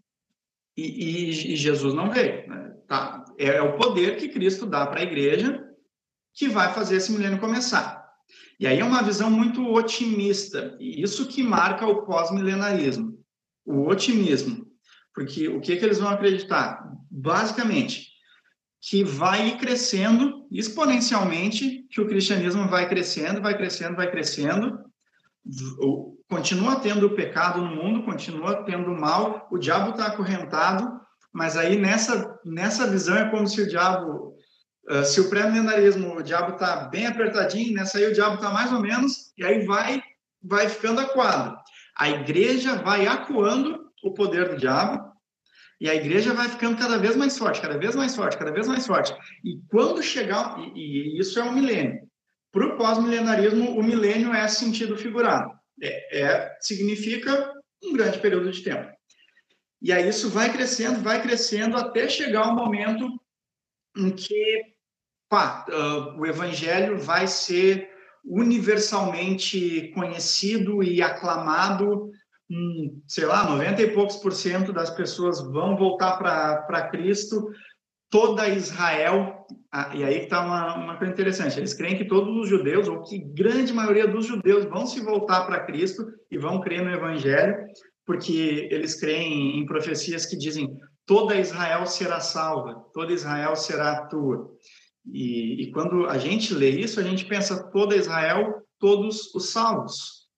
e, e, Jesus não veio. Né? Tá? É, é o poder que Cristo dá para a igreja que vai fazer esse milênio começar. E aí é uma visão muito otimista, e isso que marca o pós-milenarismo, o otimismo. Porque o que, que eles vão acreditar? Basicamente, que vai crescendo exponencialmente, que o cristianismo vai crescendo, vai crescendo, vai crescendo, continua tendo o pecado no mundo, continua tendo o mal, o diabo está acorrentado, mas aí nessa, nessa visão é como se o diabo, uh, se o pré-milenarismo, o diabo está bem apertadinho, nessa aí o diabo está mais ou menos, e aí vai, vai ficando acuado. A igreja vai acuando o poder do diabo, e a igreja vai ficando cada vez mais forte, cada vez mais forte, cada vez mais forte. E quando chegar, e, e isso é um milênio. Para o pós-milenarismo, o milênio é sentido figurado. É, é, significa um grande período de tempo. E aí isso vai crescendo, vai crescendo até chegar um momento em que pá, uh, o evangelho vai ser universalmente conhecido e aclamado hum, sei lá, 90 e poucos por cento das pessoas vão voltar para Cristo, toda Israel, ah, e aí está uma, uma coisa interessante, eles creem que todos os judeus, ou que grande maioria dos judeus, vão se voltar para Cristo e vão crer no Evangelho, porque eles creem em profecias que dizem toda Israel será salva, toda Israel será tua. E, e quando a gente lê isso, a gente pensa toda Israel, todos os salvos.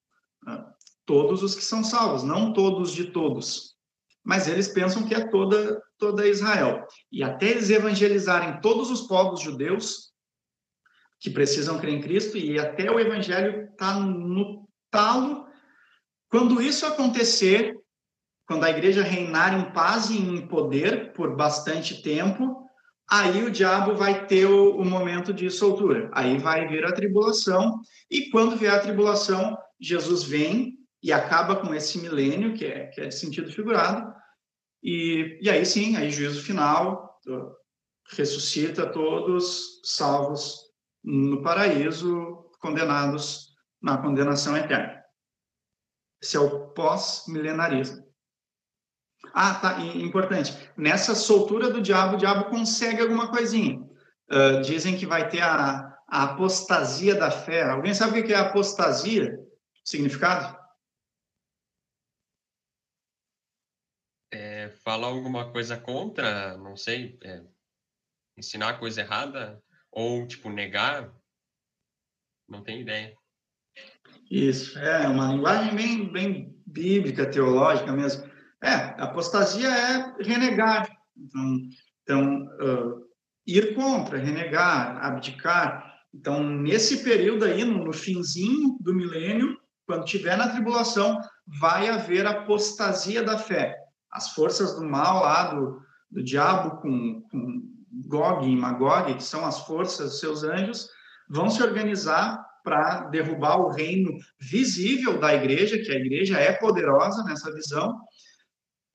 Ah, todos os que são salvos, não todos de todos. Mas eles pensam que é toda, toda Israel. E até eles evangelizarem todos os povos judeus que precisam crer em Cristo, e até o evangelho está no talo. Quando isso acontecer, quando a igreja reinar em paz e em poder por bastante tempo, aí o diabo vai ter o, o, momento de soltura. Aí vai vir a tribulação, e quando vier a tribulação, Jesus vem e acaba com esse milênio, que é, que é sentido figurado, e, e aí sim, aí juízo final, ressuscita todos salvos no paraíso, condenados na condenação eterna. Esse é o pós-milenarismo. Ah, tá, importante. Nessa soltura do diabo, o diabo consegue alguma coisinha. Uh, dizem que vai ter a, a apostasia da fé. Alguém sabe o que é apostasia? Significado? Falar alguma coisa contra, não sei, é, ensinar coisa errada ou tipo negar, não tenho ideia. Isso, é uma linguagem bem, bem bíblica, teológica mesmo. É, apostasia é renegar. Então, então uh, ir contra, renegar, abdicar. Então, nesse período aí, no, no finzinho do milênio, quando tiver na tribulação, vai haver apostasia da fé as forças do mal lá do, do diabo com, com Gog e Magog, que são as forças, seus anjos, vão se organizar para derrubar o reino visível da igreja, que a igreja é poderosa nessa visão.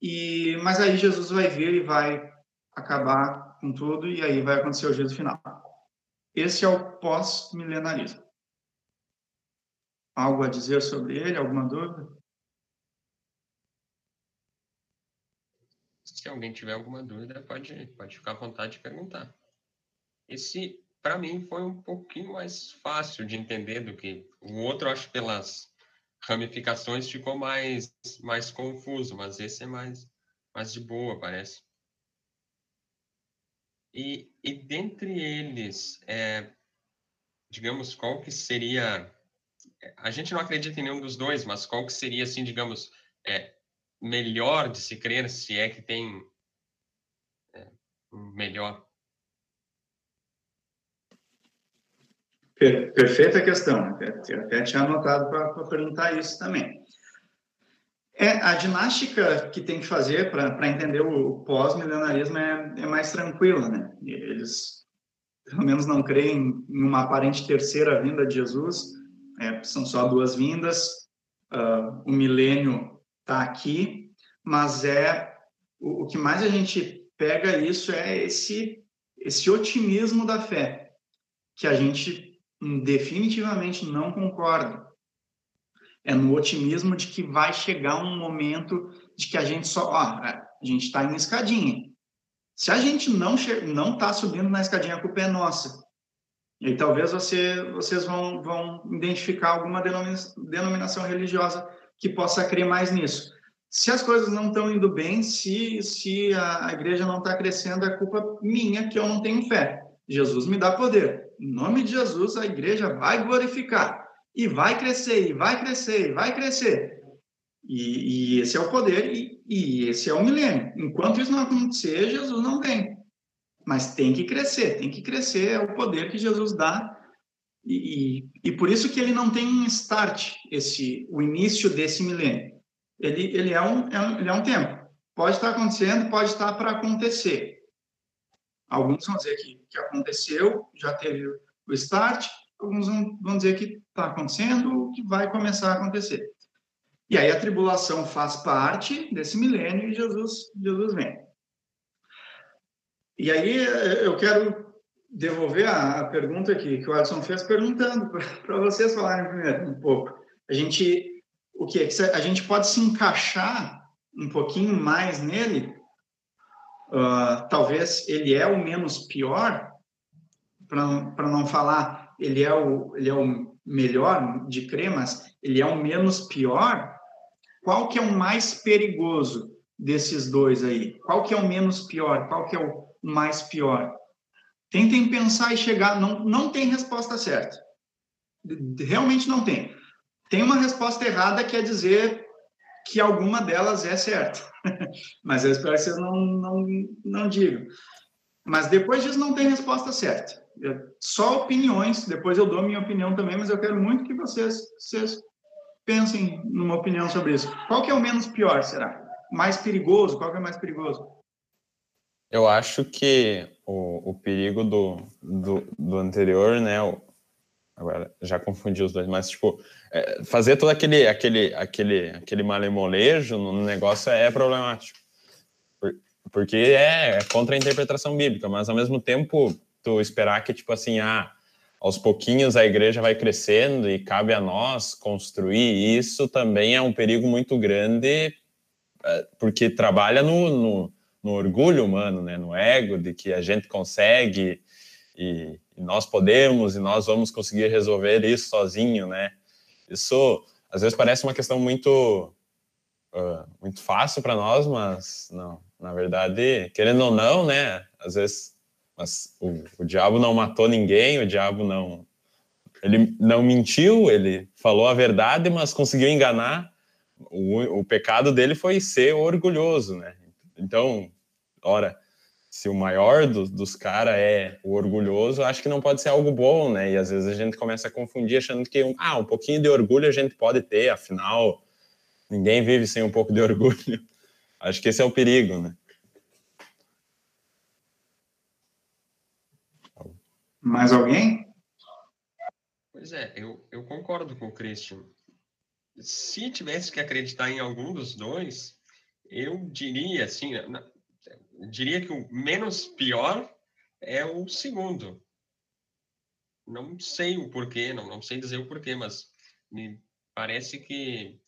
E mas aí Jesus vai vir e vai acabar com tudo e aí vai acontecer o juízo final. Esse é o pós-milenarismo. Algo a dizer sobre ele? Alguma dúvida? Se alguém tiver alguma dúvida, pode, pode ficar à vontade de perguntar. Esse, para mim, foi um pouquinho mais fácil de entender do que o outro, acho pelas ramificações ficou mais, mais confuso, mas esse é mais, mais de boa, parece. E, e dentre eles, é, digamos, qual que seria... A gente não acredita em nenhum dos dois, mas qual que seria, assim, digamos, é, melhor de se crer, se é que tem é, melhor? Per, perfeita questão. Até, até tinha anotado para perguntar isso também. É, a ginástica que tem que fazer para entender o pós-milenarismo é, é, mais tranquila, né? Eles, pelo menos, não creem em uma aparente terceira vinda de Jesus, é, são só duas vindas, uh, o milênio está aqui, mas é o, o que mais a gente pega isso é esse, esse otimismo da fé, que a gente definitivamente não concorda é no otimismo de que vai chegar um momento de que a gente só, ó, a gente está em escadinha. Se a gente não não está subindo na escadinha, a culpa é nossa. E talvez você, vocês vão, vão identificar alguma denominação religiosa que possa crer mais nisso. Se as coisas não estão indo bem, se, se a, a igreja não está crescendo, é culpa minha que eu não tenho fé. Jesus me dá poder. Em nome de Jesus, a igreja vai glorificar e vai crescer, e vai crescer, e vai crescer. E, e esse é o poder, e, e, esse é o milênio. Enquanto isso não acontecer, Jesus não vem. Mas tem que crescer, tem que crescer, é o poder que Jesus dá. E, e, por isso que ele não tem um start, esse, o início desse milênio. Ele, ele, é um, é um, ele é um tempo. Pode estar acontecendo, pode estar para acontecer. Alguns vão dizer que, que aconteceu, já teve o start, alguns vão, vão dizer que está acontecendo, que vai começar a acontecer. E aí a tribulação faz parte desse milênio e Jesus, Jesus vem. E aí eu quero devolver a, a pergunta que, que o Adson fez, perguntando para vocês falarem primeiro um pouco. A gente, o que a gente pode se encaixar um pouquinho mais nele? Uh, talvez ele é o menos pior, para não falar ele é o, ele é o melhor de crer, mas ele é o menos pior, qual que é o mais perigoso desses dois aí? Qual que é o menos pior? Qual que é o mais pior? Tentem pensar e chegar, não, não tem resposta certa. Realmente não tem. Tem uma resposta errada que é dizer que alguma delas é certa. Mas eu espero que vocês não, não, não digam. Mas depois disso não tem resposta certa só opiniões, depois eu dou minha opinião também, mas eu quero muito que vocês, vocês pensem numa opinião sobre isso. Qual que é o menos pior, será? Mais perigoso? Qual que é mais perigoso? Eu acho que o, o perigo do, do, do anterior, né? O, agora já confundi os dois, mas tipo, é, fazer todo aquele, aquele, aquele, aquele malemolejo no negócio é problemático. Por, porque é, é contra a interpretação bíblica, mas ao mesmo tempo tu esperar que, tipo assim, ah, aos pouquinhos a igreja vai crescendo e cabe a nós construir isso também é um perigo muito grande, é, porque trabalha no, no, no orgulho humano, né, no ego de que a gente consegue e, e, nós podemos e nós vamos conseguir resolver isso sozinho, né? Isso às vezes parece uma questão muito uh, muito fácil para nós, mas não, na verdade, querendo ou não, né? Às vezes mas o, o diabo não matou ninguém, o diabo não. Ele não mentiu, ele falou a verdade, mas conseguiu enganar. O, o pecado dele foi ser orgulhoso, né? Então, ora, se o maior do, dos caras é o orgulhoso, acho que não pode ser algo bom, né? E às vezes a gente começa a confundir achando que um, ah, um pouquinho de orgulho a gente pode ter, afinal, ninguém vive sem um pouco de orgulho. Acho que esse é o perigo, né? Mais alguém? Pois é, eu, eu concordo com o Christian. Se tivesse que acreditar em algum dos dois, eu diria assim, diria que o menos pior é o segundo. Não sei o porquê, não, não sei dizer o porquê, mas me parece que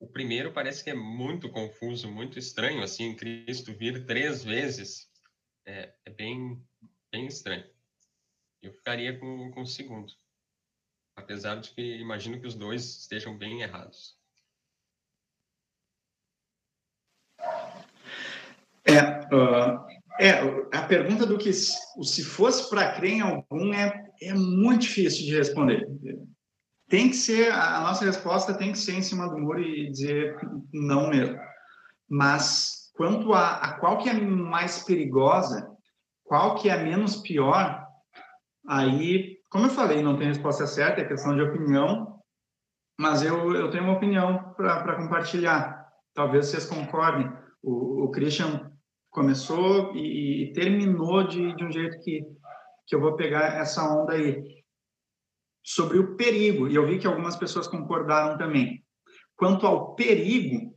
o primeiro parece que é muito confuso, muito estranho, assim, Cristo vir três vezes. É, é bem, bem estranho. Eu ficaria com, com o segundo. Apesar de que imagino que os dois estejam bem errados. É, uh, é a pergunta do que se fosse para crer em algum é, é muito difícil de responder. Tem que ser, a nossa resposta tem que ser em cima do muro e dizer não mesmo. Mas quanto a, a qual que é mais perigosa, qual que é menos pior, aí como eu falei, não tem resposta certa, é questão de opinião, mas eu, eu tenho uma opinião para compartilhar. Talvez vocês concordem. O, o Christian começou e, e terminou de, de um jeito que, que eu vou pegar essa onda aí. Sobre o perigo, e eu vi que algumas pessoas concordaram também. Quanto ao perigo,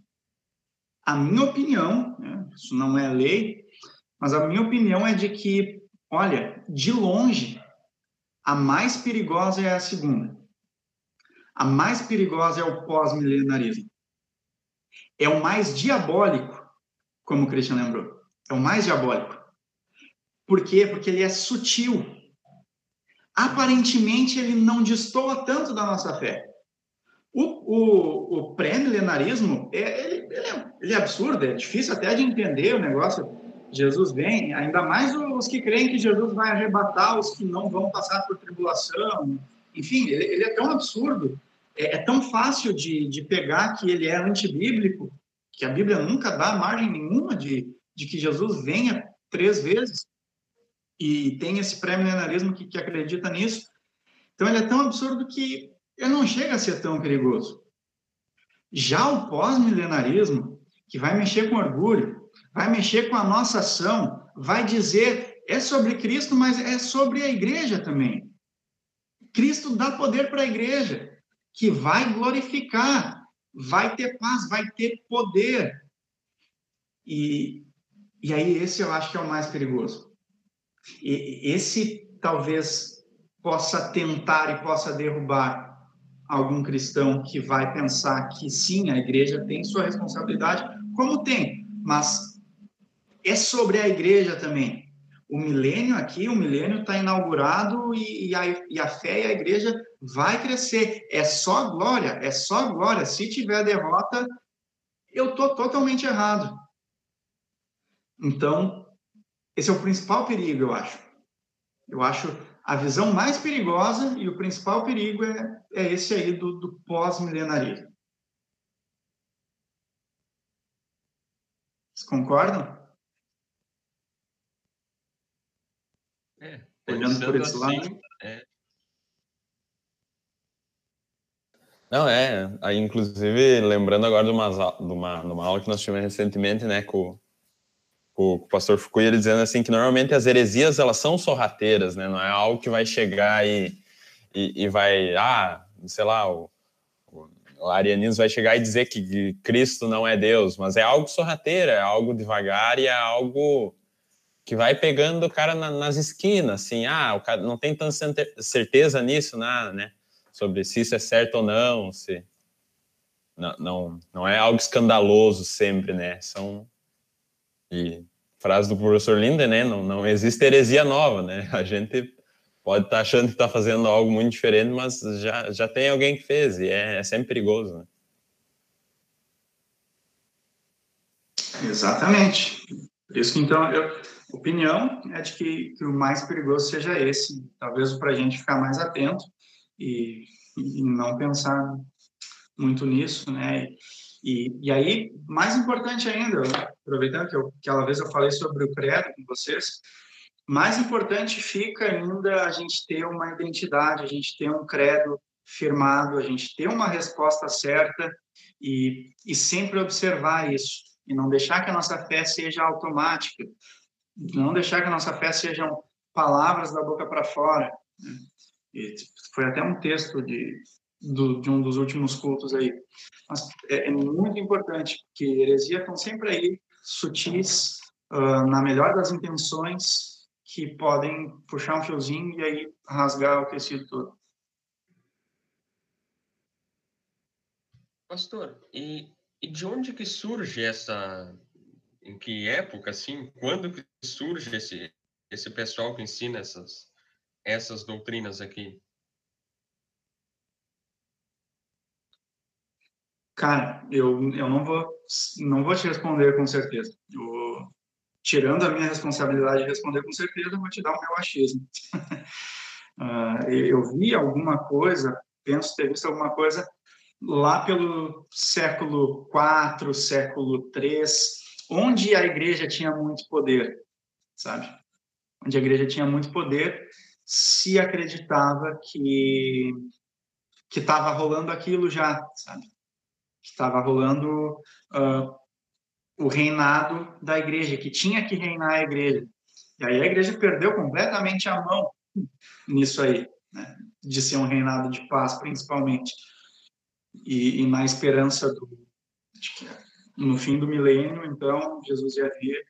a minha opinião, né, isso não é lei, mas a minha opinião é de que, olha, de longe, a mais perigosa é a segunda. A mais perigosa é o pós-milenarismo. É o mais diabólico, como o Christian lembrou. É o mais diabólico. Por quê? Porque ele é sutil. Aparentemente, ele não destoa tanto da nossa fé. O, o, o pré-milenarismo, é, ele, ele, é, ele é absurdo, é difícil até de entender o negócio. Jesus vem, ainda mais os que creem que Jesus vai arrebatar os que não vão passar por tribulação. Enfim, ele, ele é tão absurdo, é, é, tão fácil de, de pegar que ele é antibíblico, que a Bíblia nunca dá margem nenhuma de, de que Jesus venha três vezes e tem esse pré-milenarismo que, que acredita nisso. Então ele é tão absurdo que ele não chega a ser tão perigoso. Já o pós-milenarismo, que vai mexer com orgulho, vai mexer com a nossa ação, vai dizer é sobre Cristo, mas é sobre a igreja também. Cristo dá poder para a igreja, que vai glorificar, vai ter paz, vai ter poder. E, e aí, esse eu acho que é o mais perigoso. E esse talvez possa tentar e possa derrubar algum cristão que vai pensar que sim, a igreja tem sua responsabilidade, como tem, mas é sobre a igreja também. O milênio aqui, o milênio está inaugurado e, e, a, e a fé e a igreja vai crescer. É só glória, é só glória. Se tiver derrota, eu estou totalmente errado. Então, esse é o principal perigo, eu acho. Eu acho a visão mais perigosa e o principal perigo é, é esse aí do, do pós-milenarismo. Vocês concordam? É, Olhando por esse assim, lado. É... Não, é. Aí, inclusive, lembrando agora de uma, de, uma, de uma aula que nós tivemos recentemente, né, com, o pastor Foucault, ele dizendo assim que normalmente as heresias elas são sorrateiras, né? Não é algo que vai chegar e, e, e vai, ah, sei lá, o, o arianismo vai chegar e dizer que Cristo não é Deus, mas é algo sorrateiro, é algo devagar e é algo que vai pegando o cara na, nas esquinas, assim, ah, o cara não tem tanta certeza nisso, né, né, sobre se isso é certo ou não, se não, não, não é algo escandaloso sempre, né, são e frase do professor Linden, né? Não, não existe heresia nova, né? A gente pode estar tá achando que está fazendo algo muito diferente, mas já, já tem alguém que fez e é, é sempre perigoso, né? Exatamente. Por isso que, então, eu, opinião é de que, que o mais perigoso seja esse, talvez para a gente ficar mais atento e, e não pensar muito nisso, né? E, e aí, mais importante ainda, aproveitando que, eu, que aquela vez eu falei sobre o credo com vocês, mais importante fica ainda a gente ter uma identidade, a gente ter um credo firmado, a gente ter uma resposta certa e, e sempre observar isso, e não deixar que a nossa fé seja automática, não deixar que a nossa fé sejam palavras da boca para fora. Né? E foi até um texto de, do, de um dos últimos cultos aí. Mas é, é muito importante, porque heresia estão sempre aí, sutis, uh, na melhor das intenções, que podem puxar um fiozinho e aí rasgar o tecido todo. Pastor, e, e de onde que surge essa, em que época, assim, quando que surge esse, esse pessoal que ensina essas, essas doutrinas aqui? Cara, eu, eu não vou não vou te responder com certeza. Eu, tirando a minha responsabilidade de responder com certeza, eu vou te dar o meu achismo. uh, eu vi alguma coisa, penso ter visto alguma coisa lá pelo século IV, século III, onde a igreja tinha muito poder, sabe? Onde a igreja tinha muito poder, se acreditava que que estava rolando aquilo já, sabe? Estava rolando uh, o reinado da igreja, que tinha que reinar a igreja. E aí a igreja perdeu completamente a mão nisso aí, né? de ser um reinado de paz, principalmente. E, e na esperança do, que no fim do milênio, então, Jesus ia vir.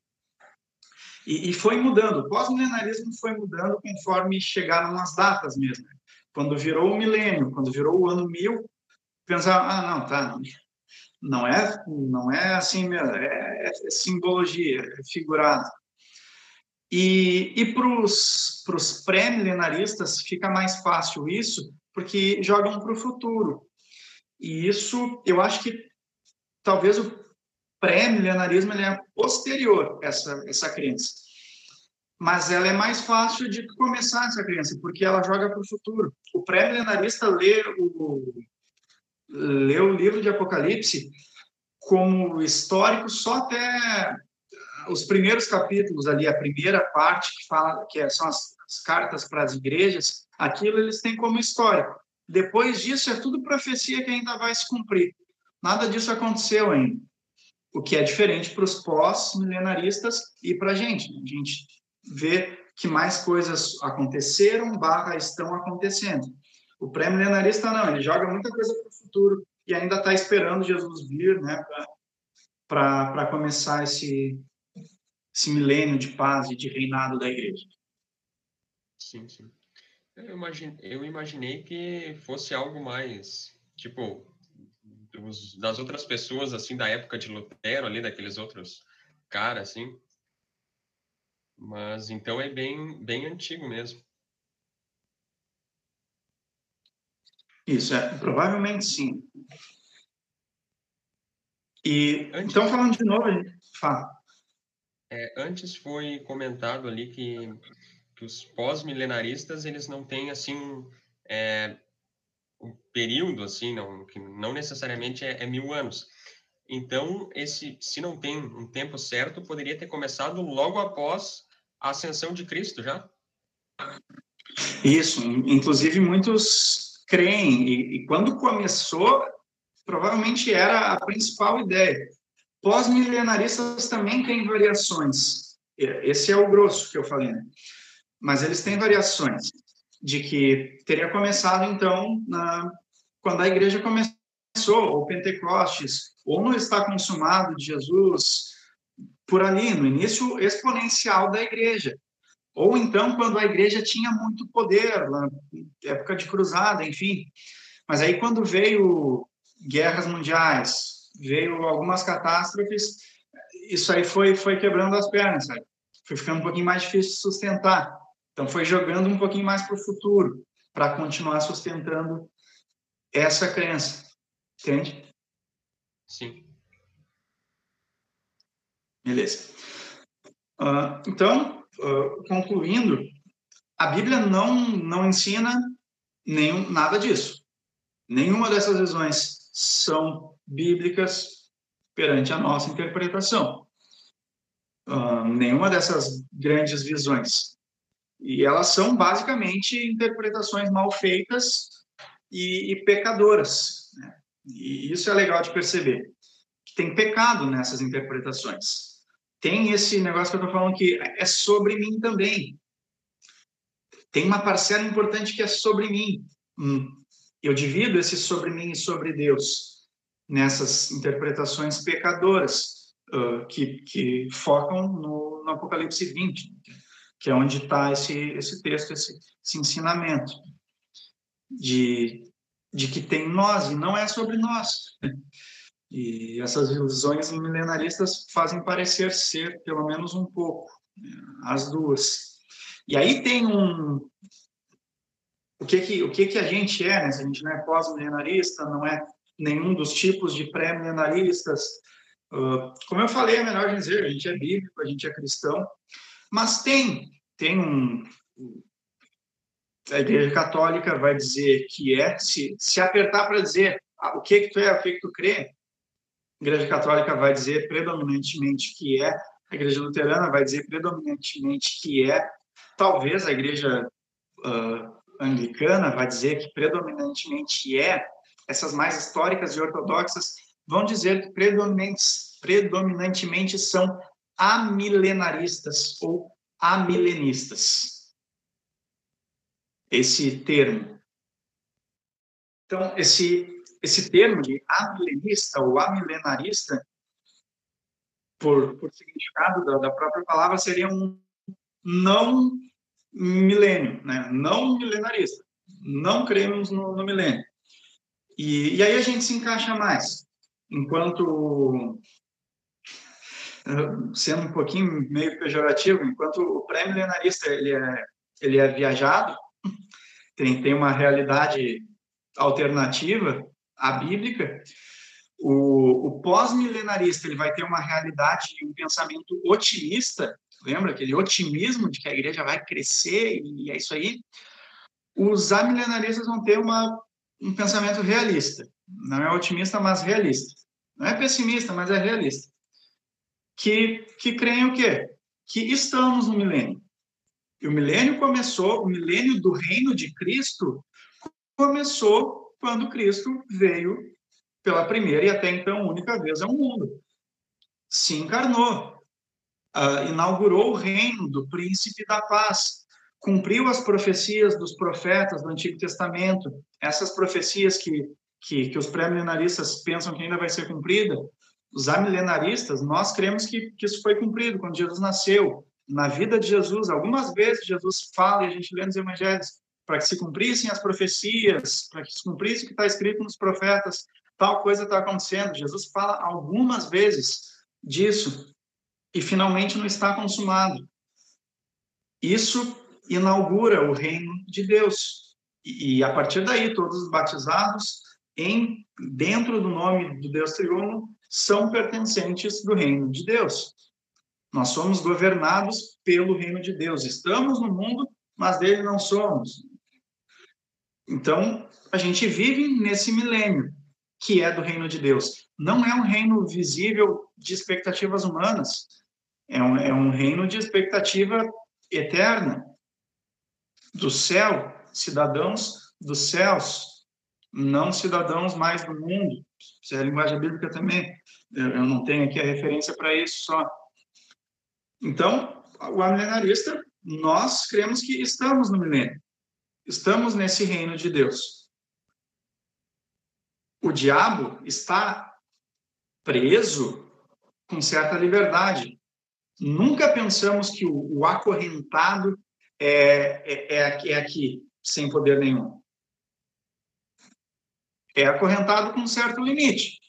E, e foi mudando, o pós-milenarismo foi mudando conforme chegaram as datas mesmo. Quando virou o milênio, quando virou o ano mil, pensava, ah, não, tá, não é, não é assim mesmo, é, é simbologia, é figurado. E, e para os pré-milenaristas fica mais fácil isso, porque jogam para o futuro. E isso, eu acho que talvez o pré-milenarismo é posterior essa, essa crença. Mas ela é mais fácil de começar essa crença, porque ela joga para o futuro. O pré-milenarista lê o, lê o livro de Apocalipse como histórico só até os primeiros capítulos ali, a primeira parte que fala que é, são as, as cartas para as igrejas, aquilo eles têm como histórico. Depois disso é tudo profecia que ainda vai se cumprir. Nada disso aconteceu ainda. O que é diferente para os pós-milenaristas e para a gente. Né? A gente ver que mais coisas aconteceram barra estão acontecendo. O pré-milenarista não, ele joga muita coisa para o futuro e ainda está esperando Jesus vir, né, para começar esse, esse milênio de paz e de reinado da igreja. Sim, sim. Eu imaginei, eu imaginei que fosse algo mais, tipo, dos, das outras pessoas, assim, da época de Lutero, ali, daqueles outros caras, assim, mas então é bem, bem antigo mesmo. Isso, é, provavelmente sim. E, antes, então, falando de novo, fala. É, antes foi comentado ali que, que os pós-milenaristas, eles não têm, assim, é, um período, assim, não, que não necessariamente é, é mil anos. Então, esse, se não tem um tempo certo, poderia ter começado logo após a ascensão de Cristo já? Isso, inclusive muitos creem, e, e quando começou, provavelmente era a principal ideia. Pós-milenaristas também têm variações. Esse é o grosso que eu falei, né? Mas eles têm variações de que teria começado, então, na, quando a igreja começou, ou Pentecostes, ou no está consumado de Jesus, por ali, no início exponencial da igreja. Ou então, quando a igreja tinha muito poder, na época de cruzada, enfim. Mas aí, quando veio guerras mundiais, veio algumas catástrofes, isso aí foi, foi quebrando as pernas, sabe? Foi ficando um pouquinho mais difícil de sustentar. Então, foi jogando um pouquinho mais para o futuro, para continuar sustentando essa crença. Entende? Sim. Beleza. Uh, então, uh, concluindo, a Bíblia não, não ensina nenhum, nada disso. Nenhuma dessas visões são bíblicas perante a nossa interpretação. Uh, nenhuma dessas grandes visões. E elas são basicamente interpretações mal feitas e, e pecadoras. Né? E isso é legal de perceber, que tem pecado nessas interpretações tem esse negócio que eu estou falando que é sobre mim também. Tem uma parcela importante que é sobre mim. Hum. Eu divido esse sobre mim e sobre Deus nessas interpretações pecadoras uh, que, que focam no, no, Apocalipse 20, que é onde está esse, esse texto, esse, esse ensinamento de, de que tem nós e não é sobre nós. E essas visões milenaristas fazem parecer ser, pelo menos um pouco, né, as duas. E aí tem um. O que que, o que, que a gente é, né? A gente não é pós-milenarista, não é nenhum dos tipos de pré-milenaristas. Uh, como eu falei, é melhor dizer, a gente é bíblico, a gente é cristão, mas tem, tem um. A Igreja Católica vai dizer que é, se, se apertar para dizer ah, o que, que tu é, o que, que tu crê, a Igreja Católica vai dizer predominantemente que é, a Igreja Luterana vai dizer predominantemente que é, talvez a Igreja uh, anglicana vai dizer que predominantemente é, essas mais históricas e ortodoxas vão dizer que predominantemente são amilenaristas ou amilenistas. Esse termo. Então, esse, esse termo de amilenista ou amilenarista, por, por significado da, da própria palavra, seria um não milênio, né? não milenarista. Não cremos no, no milênio. E, e aí a gente se encaixa mais. Enquanto sendo um pouquinho meio pejorativo, enquanto o pré-milenarista ele é, ele é viajado, tem, tem uma realidade alternativa à bíblica, o, o pós-milenarista ele vai ter uma realidade e um pensamento otimista, lembra aquele otimismo de que a igreja vai crescer e é isso aí? Os amilenaristas vão ter uma, um pensamento realista, não é otimista, mas realista. Não é pessimista, mas é realista que, que creem o quê? Que estamos no milênio. E o milênio começou, o milênio do reino de Cristo começou quando Cristo veio pela primeira e até então única vez ao mundo. Se encarnou, uh, inaugurou o reino do príncipe da paz, cumpriu as profecias dos profetas do Antigo Testamento, essas profecias que, que, que os pré-milenaristas pensam que ainda vai ser cumprida, os amilenaristas, nós cremos que, que isso foi cumprido quando Jesus nasceu. Na vida de Jesus, algumas vezes Jesus fala, e a gente lê nos evangelhos, para que se cumprissem as profecias, para que se cumprisse o que está escrito nos profetas, tal coisa está acontecendo. Jesus fala algumas vezes disso e finalmente não está consumado. Isso inaugura o reino de Deus. E, e a partir daí, todos os batizados em dentro do nome do Deus Triuno são pertencentes do reino de Deus. Nós somos governados pelo reino de Deus. Estamos no mundo, mas dele não somos. Então, a gente vive nesse milênio, que é do reino de Deus. Não é um reino visível de expectativas humanas, é um, é um reino de expectativa eterna, do céu, cidadãos dos céus, não cidadãos mais do mundo. Isso é a linguagem bíblica também. Eu não tenho aqui a referência para isso só. Então, o amilenarista, nós cremos que estamos no milênio. Estamos nesse reino de Deus. O diabo está preso com certa liberdade. Nunca pensamos que o, o acorrentado é, é, é, é aqui, sem poder nenhum. É acorrentado com certo limite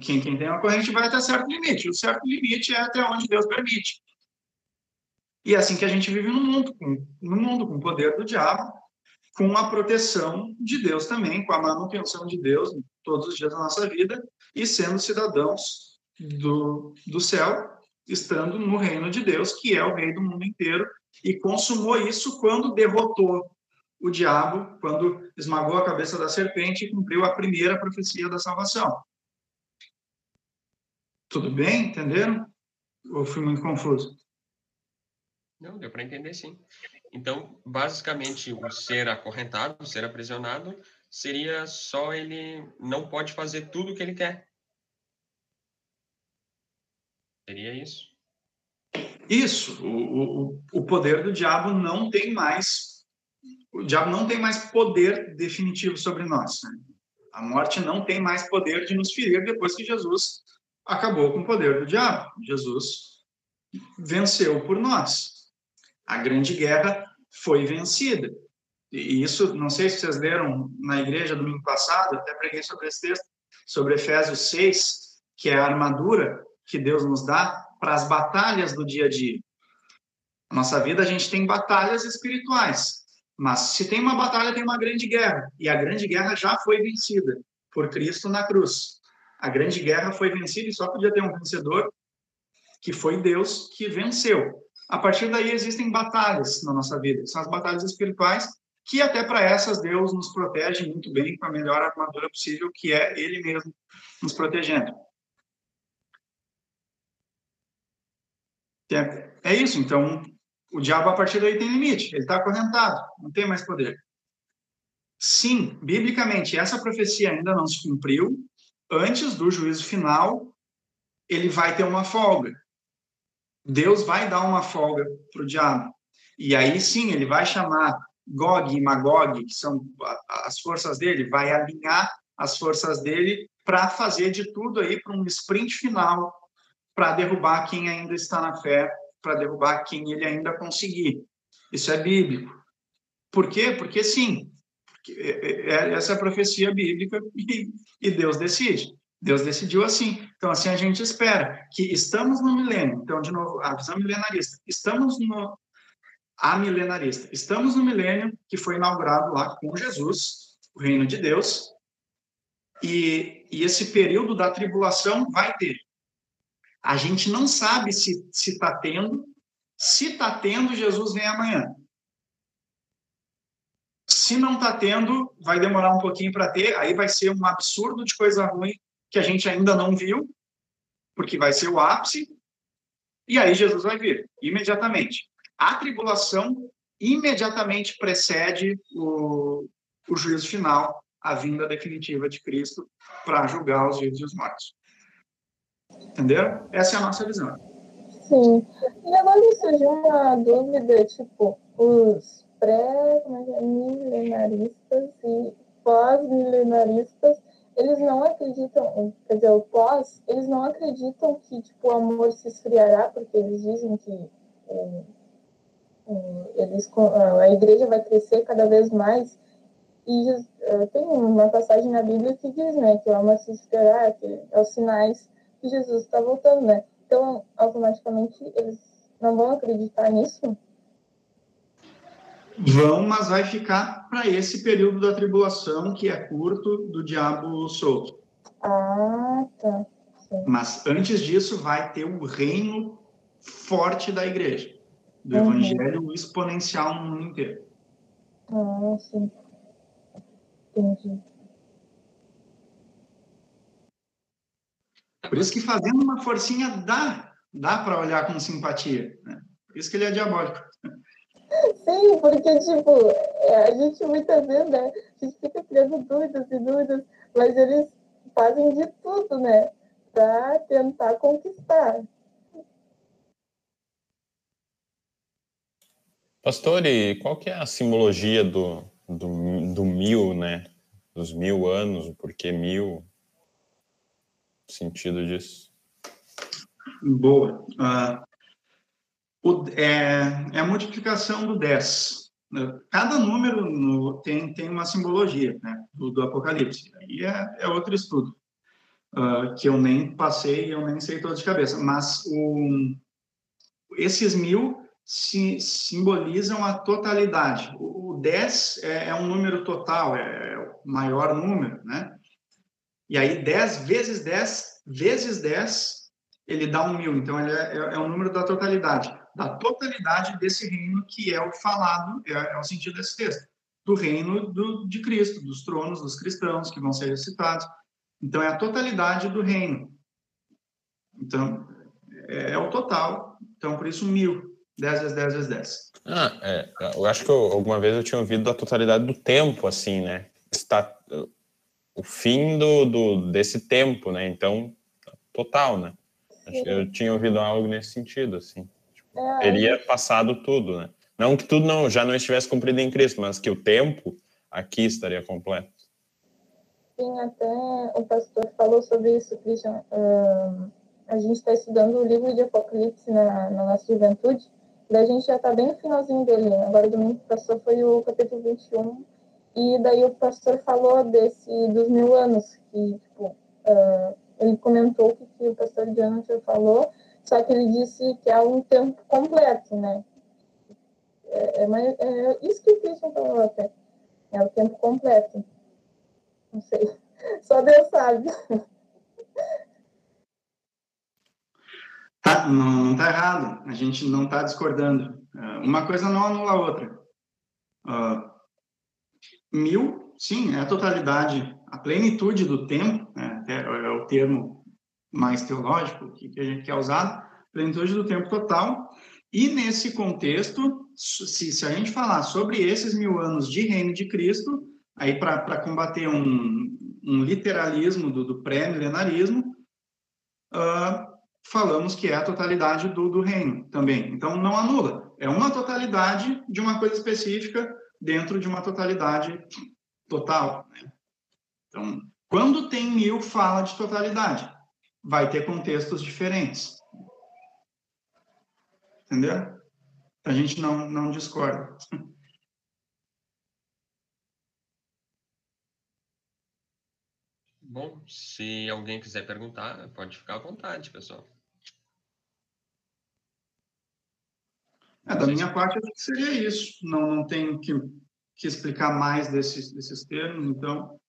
quem, quem tem uma corrente vai até certo limite. O certo limite é até onde Deus permite. E é assim que a gente vive no mundo, com, no mundo com o poder do diabo, com a proteção de Deus também, com a manutenção de Deus todos os dias da nossa vida e sendo cidadãos do, do céu, estando no reino de Deus, que é o rei do mundo inteiro, e consumou isso quando derrotou o diabo, quando esmagou a cabeça da serpente e cumpriu a primeira profecia da salvação. Tudo bem? Entenderam? Ou fui muito confuso? Não, deu para entender sim. Então, basicamente, o ser acorrentado, o ser aprisionado, seria só ele não pode fazer tudo o que ele quer. Seria isso? Isso. O, o, o poder do diabo não tem mais. O diabo não tem mais poder definitivo sobre nós. Né? A morte não tem mais poder de nos ferir depois que Jesus acabou com o poder do diabo. Jesus venceu por nós. A grande guerra foi vencida. E isso, não sei se vocês leram na igreja domingo passado, até preguei sobre esse texto, sobre Efésios 6, que é a armadura que Deus nos dá para as batalhas do dia a dia. Na nossa vida, a gente tem batalhas espirituais, mas se tem uma batalha, tem uma grande guerra. E a grande guerra já foi vencida por Cristo na cruz. A grande guerra foi vencida e só podia ter um vencedor, que foi Deus que venceu. A partir daí existem batalhas na nossa vida, são as batalhas espirituais, que até para essas Deus nos protege muito bem com a melhor armadura possível, que é Ele mesmo nos protegendo. É, isso, então o diabo a partir daí tem limite, ele está acorrentado, não tem mais poder. Sim, biblicamente, essa profecia ainda não se cumpriu. Antes do juízo final, ele vai ter uma folga. Deus vai dar uma folga para o diabo. E aí sim, ele vai chamar Gog e Magog, que são as forças dele, vai alinhar as forças dele para fazer de tudo aí para um sprint final, para derrubar quem ainda está na fé, para derrubar quem ele ainda conseguir. Isso é bíblico. Por quê? Porque sim, é, é, é, essa é a profecia bíblica e Deus decide. Deus decidiu assim. Então, assim a gente espera que estamos no milênio. Então, de novo, a visão milenarista. Estamos no a milenarista. Estamos no milênio que foi inaugurado lá com Jesus, o reino de Deus. E, e esse período da tribulação vai ter. A gente não sabe se está tendo. Se está tendo, Jesus vem amanhã. Se não está tendo, vai demorar um pouquinho para ter, aí vai ser um absurdo de coisa ruim que a gente ainda não viu, porque vai ser o ápice, e aí Jesus vai vir, imediatamente. A tribulação imediatamente precede o, o juízo final, a vinda definitiva de Cristo para julgar os vivos e os mortos. Entenderam? Essa é a nossa visão. Sim. E agora me surgiu uma dúvida, tipo, os pré-milenaristas e pós-milenaristas, eles não acreditam, quer dizer, o pós, eles não acreditam que tipo, o amor se esfriará, porque eles dizem que é, é, eles, a igreja vai crescer cada vez mais. E é, tem uma passagem na Bíblia que diz né, que o amor se esfriará, que é os sinais que Jesus está voltando. Né? Então, automaticamente, eles não vão acreditar nisso? Vão, mas vai ficar para esse período da tribulação, que é curto, do diabo solto. Ah, tá. Mas antes disso, vai ter o reino forte da igreja, do uhum. evangelho exponencial no mundo inteiro. Ah, sim. Entendi. Por isso que fazendo uma forcinha dá, dá para olhar com simpatia. Né? Por isso que ele é diabólico. Sim, porque, tipo, é, a gente muitas vezes, né, a gente fica criando dúvidas e dúvidas, mas eles fazem de tudo, né, para tentar conquistar. Pastor, e qual que é a simbologia do, do, do mil, né? Dos mil anos, o porquê mil? O sentido disso? Boa. Uh, é, é, a multiplicação do 10. Cada número no, tem, tem uma simbologia né, do, do Apocalipse. Aí é, é outro estudo, uh, que eu nem passei, eu nem sei todo de cabeça. Mas o, esses mil se, simbolizam a totalidade. O, o 10 é, é, um número total, é, é o maior número, né? E aí 10 vezes 10 vezes 10, ele dá um mil. Então, ele é, é, é o número da totalidade da totalidade desse reino que é o falado, é, é o sentido desse texto, do reino do, de Cristo, dos tronos dos cristãos que vão ser ressuscitados. Então, é a totalidade do reino. Então, é, é o total. Então, por isso, mil. 10 vezes 10 vezes 10. Ah, é, eu acho que eu, alguma vez eu tinha ouvido da totalidade do tempo, assim, né? Está o fim do, do desse tempo, né? Então, total, né? Eu tinha ouvido algo nesse sentido, assim. É, teria passado tudo, né? Não que tudo não, já não estivesse cumprido em Cristo, mas que o tempo aqui estaria completo. Sim, até o pastor falou sobre isso, Christian. Uh, a gente está estudando o livro de Apocalipse na, na nossa juventude, e a gente já está bem no finalzinho dele. Né? Agora, domingo que passou foi o capítulo 21, e daí o pastor falou desse dos mil anos, que, tipo, uh, ele comentou o que, que o pastor Jonathan falou, só que ele disse que é um tempo completo, né? É, é, é isso que o Christian falou até. É o tempo completo. Não sei. Só Deus sabe. Tá, não está errado. A gente não está discordando. É, uma coisa não anula a outra. Uh, mil, sim, é a totalidade, a plenitude do tempo, né, é o termo mais teológico que, a gente quer usar, plenitude do tempo total, E nesse contexto, se, se a gente falar sobre esses mil anos de reino de Cristo, aí para combater um, um literalismo do, do pré-milenarismo, uh, falamos que é a totalidade do, do reino também. Então, não anula. É uma totalidade de uma coisa específica dentro de uma totalidade total. Né? Então, quando tem mil, fala de totalidade. Vai ter contextos diferentes. Entendeu? A gente não, não discorda. Bom, se alguém quiser perguntar, pode ficar à vontade, pessoal. É, da minha parte, acho que seria isso. Não, não tenho que, que explicar mais desses, desses termos, então,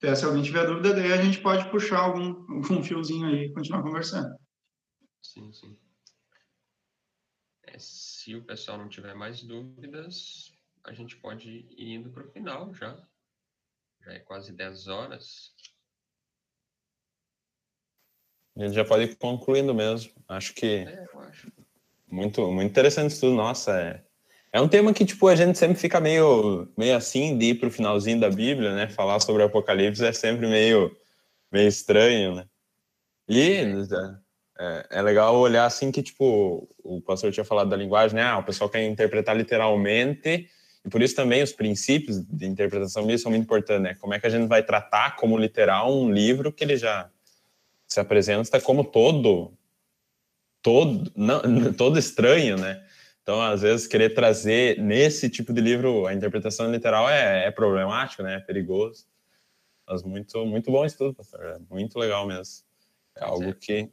até se alguém tiver dúvida, daí a gente pode puxar algum, algum fiozinho aí e continuar conversando. Sim, sim. É, se o pessoal não tiver mais dúvidas, a gente pode ir indo para o final já. Já é quase 10 horas. A gente já pode ir concluindo mesmo. Acho que. É, eu acho. Muito, muito interessante isso tudo. Nossa, é. É um tema que, tipo, a gente sempre fica meio, meio assim de ir pro finalzinho da Bíblia, né? Falar sobre o Apocalipse é sempre meio, meio estranho, né? E é, é legal olhar assim que, tipo, o pastor tinha falado da linguagem, né? Ah, o pessoal quer interpretar literalmente, e por isso também os princípios de interpretação bíblica são muito importantes, né? Como é que a gente vai tratar como literal um livro que ele já se apresenta como todo todo não, todo estranho, né? Então, às vezes, querer trazer nesse tipo de livro a interpretação literal é, é problemático, né? É perigoso. Mas muito, muito bom estudo, pastor. É muito legal mesmo. É algo que.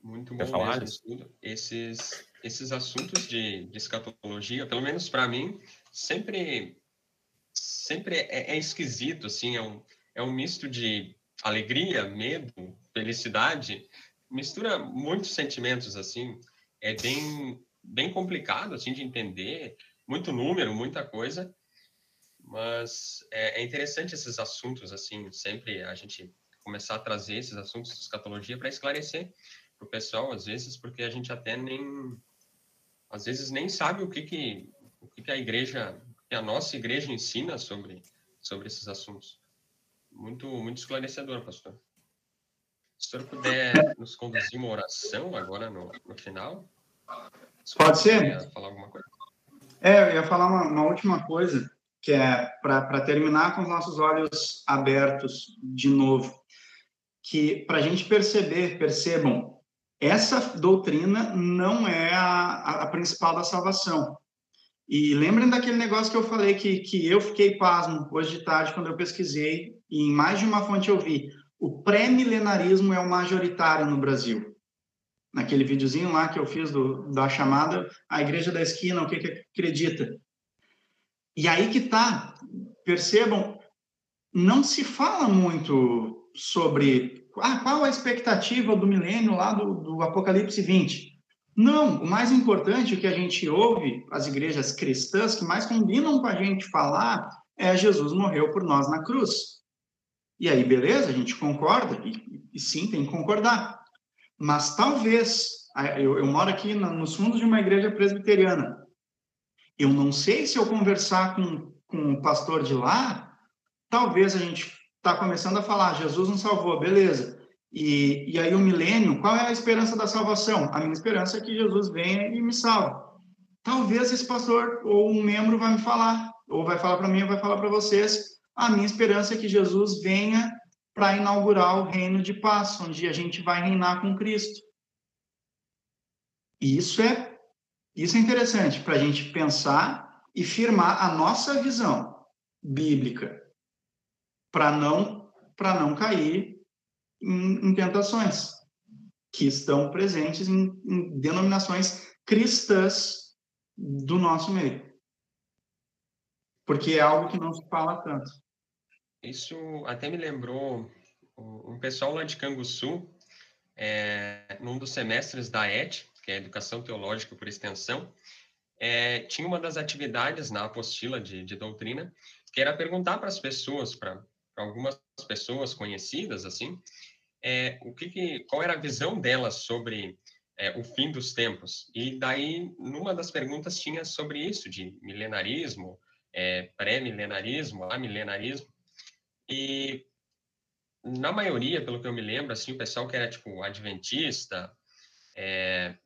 Muito bom falar mesmo estudo. Esses, esses assuntos de, de escatologia, pelo menos para mim, sempre, sempre é, é, esquisito, assim, é um, é um misto de alegria, medo, felicidade, mistura muitos sentimentos assim, é bem bem complicado assim de entender, muito número, muita coisa, mas é, é interessante esses assuntos assim, sempre a gente começar a trazer esses assuntos de escatologia para esclarecer para o pessoal às vezes, porque a gente até nem às vezes nem sabe o que que o que, que a igreja, que a nossa igreja ensina sobre sobre esses assuntos muito, muito esclarecedor, pastor. Se o senhor puder nos conduzir uma oração agora no, no final. Pode ser? Falar alguma coisa? É, eu ia falar uma, uma última coisa, que é para terminar com os nossos olhos abertos de novo. Que para a gente perceber, percebam, essa doutrina não é a, a principal da salvação. E lembrem daquele negócio que eu falei que, que eu fiquei pasmo hoje de tarde quando eu pesquisei e em mais de uma fonte eu vi. O pré-milenarismo é o majoritário no Brasil. Naquele videozinho lá que eu fiz do, da chamada A Igreja da Esquina, o que, que acredita. E aí que tá, percebam, não se fala muito sobre ah, qual a expectativa do milênio lá do, do Apocalipse 20. Não, o mais importante, o que a gente ouve, as igrejas cristãs que mais combinam com a gente falar, é Jesus morreu por nós na cruz. E aí, beleza, a gente concorda, e, e sim, tem que concordar. Mas talvez, eu, eu moro aqui nos fundos de uma igreja presbiteriana, eu não sei se eu conversar com, com o pastor de lá, talvez a gente está começando a falar, Jesus nos salvou, beleza. E, e aí o milênio, qual é a esperança da salvação? A minha esperança é que Jesus venha e me salve. Talvez esse pastor ou um membro vai me falar, ou vai falar para mim, ou vai falar para vocês. A minha esperança é que Jesus venha para inaugurar o reino de paz, onde a gente vai reinar com Cristo. E isso é isso é interessante para a gente pensar e firmar a nossa visão bíblica para não para não cair em, em tentações que estão presentes em, em denominações cristãs do nosso meio. Porque é algo que não se fala tanto. Isso até me lembrou um pessoal lá de Canguçu, é, num dos semestres da ET, que é Educação Teológica por Extensão, é, tinha uma das atividades na apostila de, de doutrina, que era perguntar para as pessoas, para algumas pessoas conhecidas, assim, é, o que, que, qual era a visão delas sobre é, o fim dos tempos. E daí, numa das perguntas tinha sobre isso, de milenarismo, é, pré-milenarismo, amilenarismo. E na maioria, pelo que eu me lembro, assim, o pessoal que era tipo adventista, é,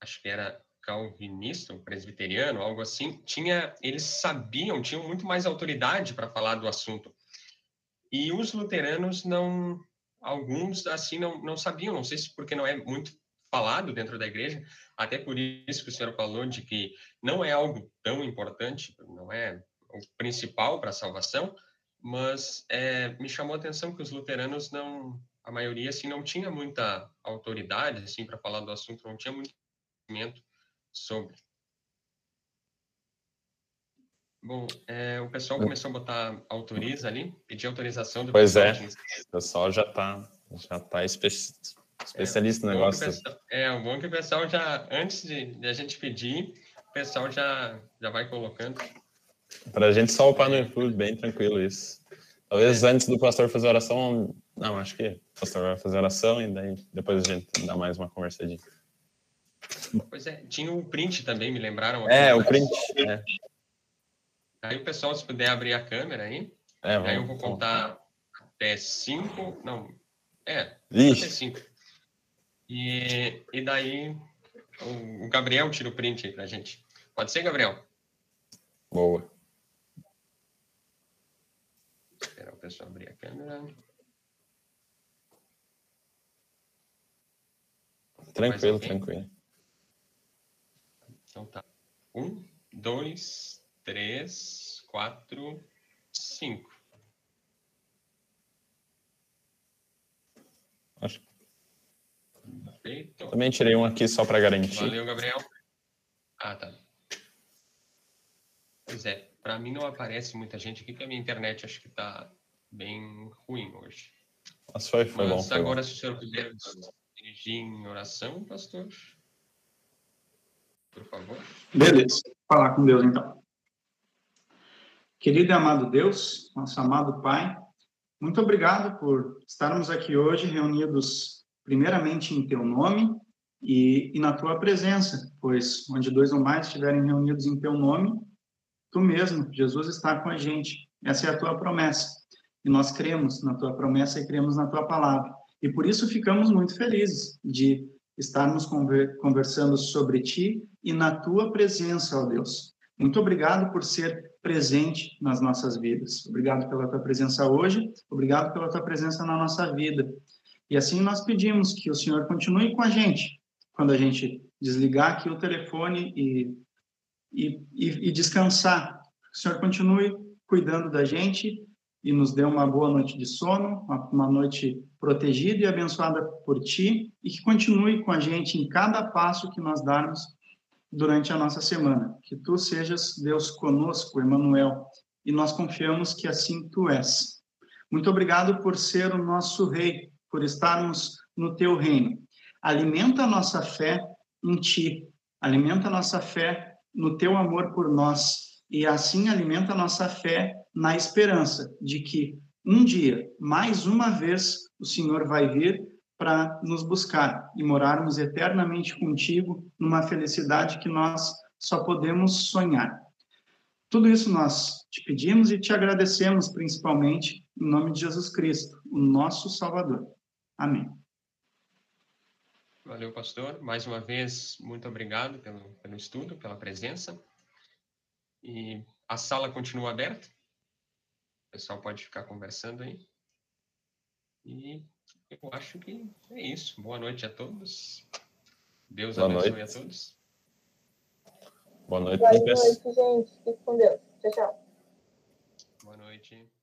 acho que era calvinista, presbiteriano, algo assim, tinha, eles sabiam, tinham muito mais autoridade para falar do assunto. E os luteranos não, alguns assim não, não sabiam, não sei se porque não é muito falado dentro da igreja, até por isso que o senhor falou de que não é algo tão importante, não é o principal para a salvação, mas é, me chamou a atenção que os luteranos não, a maioria assim não tinha muita autoridade assim para falar do assunto, não tinha muito conhecimento sobre. Bom, é, o pessoal começou a botar autoriza ali, pedir autorização do Pois é, o pessoal já está já tá espe especialista é, no negócio. Pessoal, é, o bom que o pessoal já, antes de, de, a gente pedir, o pessoal já, já vai colocando. Para a gente só upar no YouTube, bem tranquilo isso. Talvez é. antes do pastor fazer oração, não, acho que o pastor vai fazer oração e daí depois a gente dá mais uma conversadinha. Pois é, tinha o um print também, me lembraram. É, o print. É. Aí o pessoal, se puder abrir a câmera aí. É, aí eu vou contar até cinco. Não, é, Ixi. até cinco. E, e daí o, o Gabriel tira o print aí pra gente. Pode ser, Gabriel? Boa. Esperar o pessoal abrir a câmera. Tranquilo, tranquilo. Então tá. Um, dois, três, quatro, cinco. Acho. Perfeito. Também tirei um aqui só para garantir. Valeu, Gabriel. Ah, tá. Pois é, para mim não aparece muita gente aqui, porque a minha internet acho que está bem ruim hoje. Mas foi, foi Mas bom. Agora, bom. se o senhor puder dirigir em oração, pastor, por favor. Beleza, Vou falar com Deus então. Querido e amado Deus, nosso amado Pai, muito obrigado por estarmos aqui hoje reunidos, primeiramente em Teu nome e, e na Tua presença, pois onde dois ou mais estiverem reunidos em Teu nome, Tu mesmo, Jesus, está com a gente. Essa é a Tua promessa. E nós cremos na Tua promessa e cremos na Tua palavra. E por isso ficamos muito felizes de estarmos conversando sobre Ti e na Tua presença, ó Deus. Muito obrigado por ser presente nas nossas vidas. Obrigado pela tua presença hoje, obrigado pela tua presença na nossa vida. E assim nós pedimos que o Senhor continue com a gente quando a gente desligar aqui o telefone e, e, e, e descansar. Que o Senhor continue cuidando da gente e nos dê uma boa noite de sono, uma, uma noite protegida e abençoada por Ti e que continue com a gente em cada passo que nós darmos durante a nossa semana. Que tu sejas Deus conosco, Emmanuel, e nós confiamos que assim tu és. Muito obrigado por ser o nosso rei, por estarmos no teu reino. Alimenta a nossa fé em ti, alimenta a nossa fé no teu amor por nós e assim alimenta a nossa fé na esperança de que um dia, mais uma vez, o Senhor vai vir para nos buscar e morarmos eternamente contigo numa felicidade que nós só podemos sonhar. Tudo isso nós te pedimos e te agradecemos principalmente em nome de Jesus Cristo, o nosso Salvador. Amém. Valeu, pastor. Mais uma vez, muito obrigado pelo, pelo estudo, pela presença. E a sala continua aberta. O pessoal pode ficar conversando aí. E eu acho que é isso. Boa noite a todos. Deus Boa abençoe noite. a todos. Boa noite, Boa noite, gente. Fique com Deus. Tchau, tchau. Boa noite.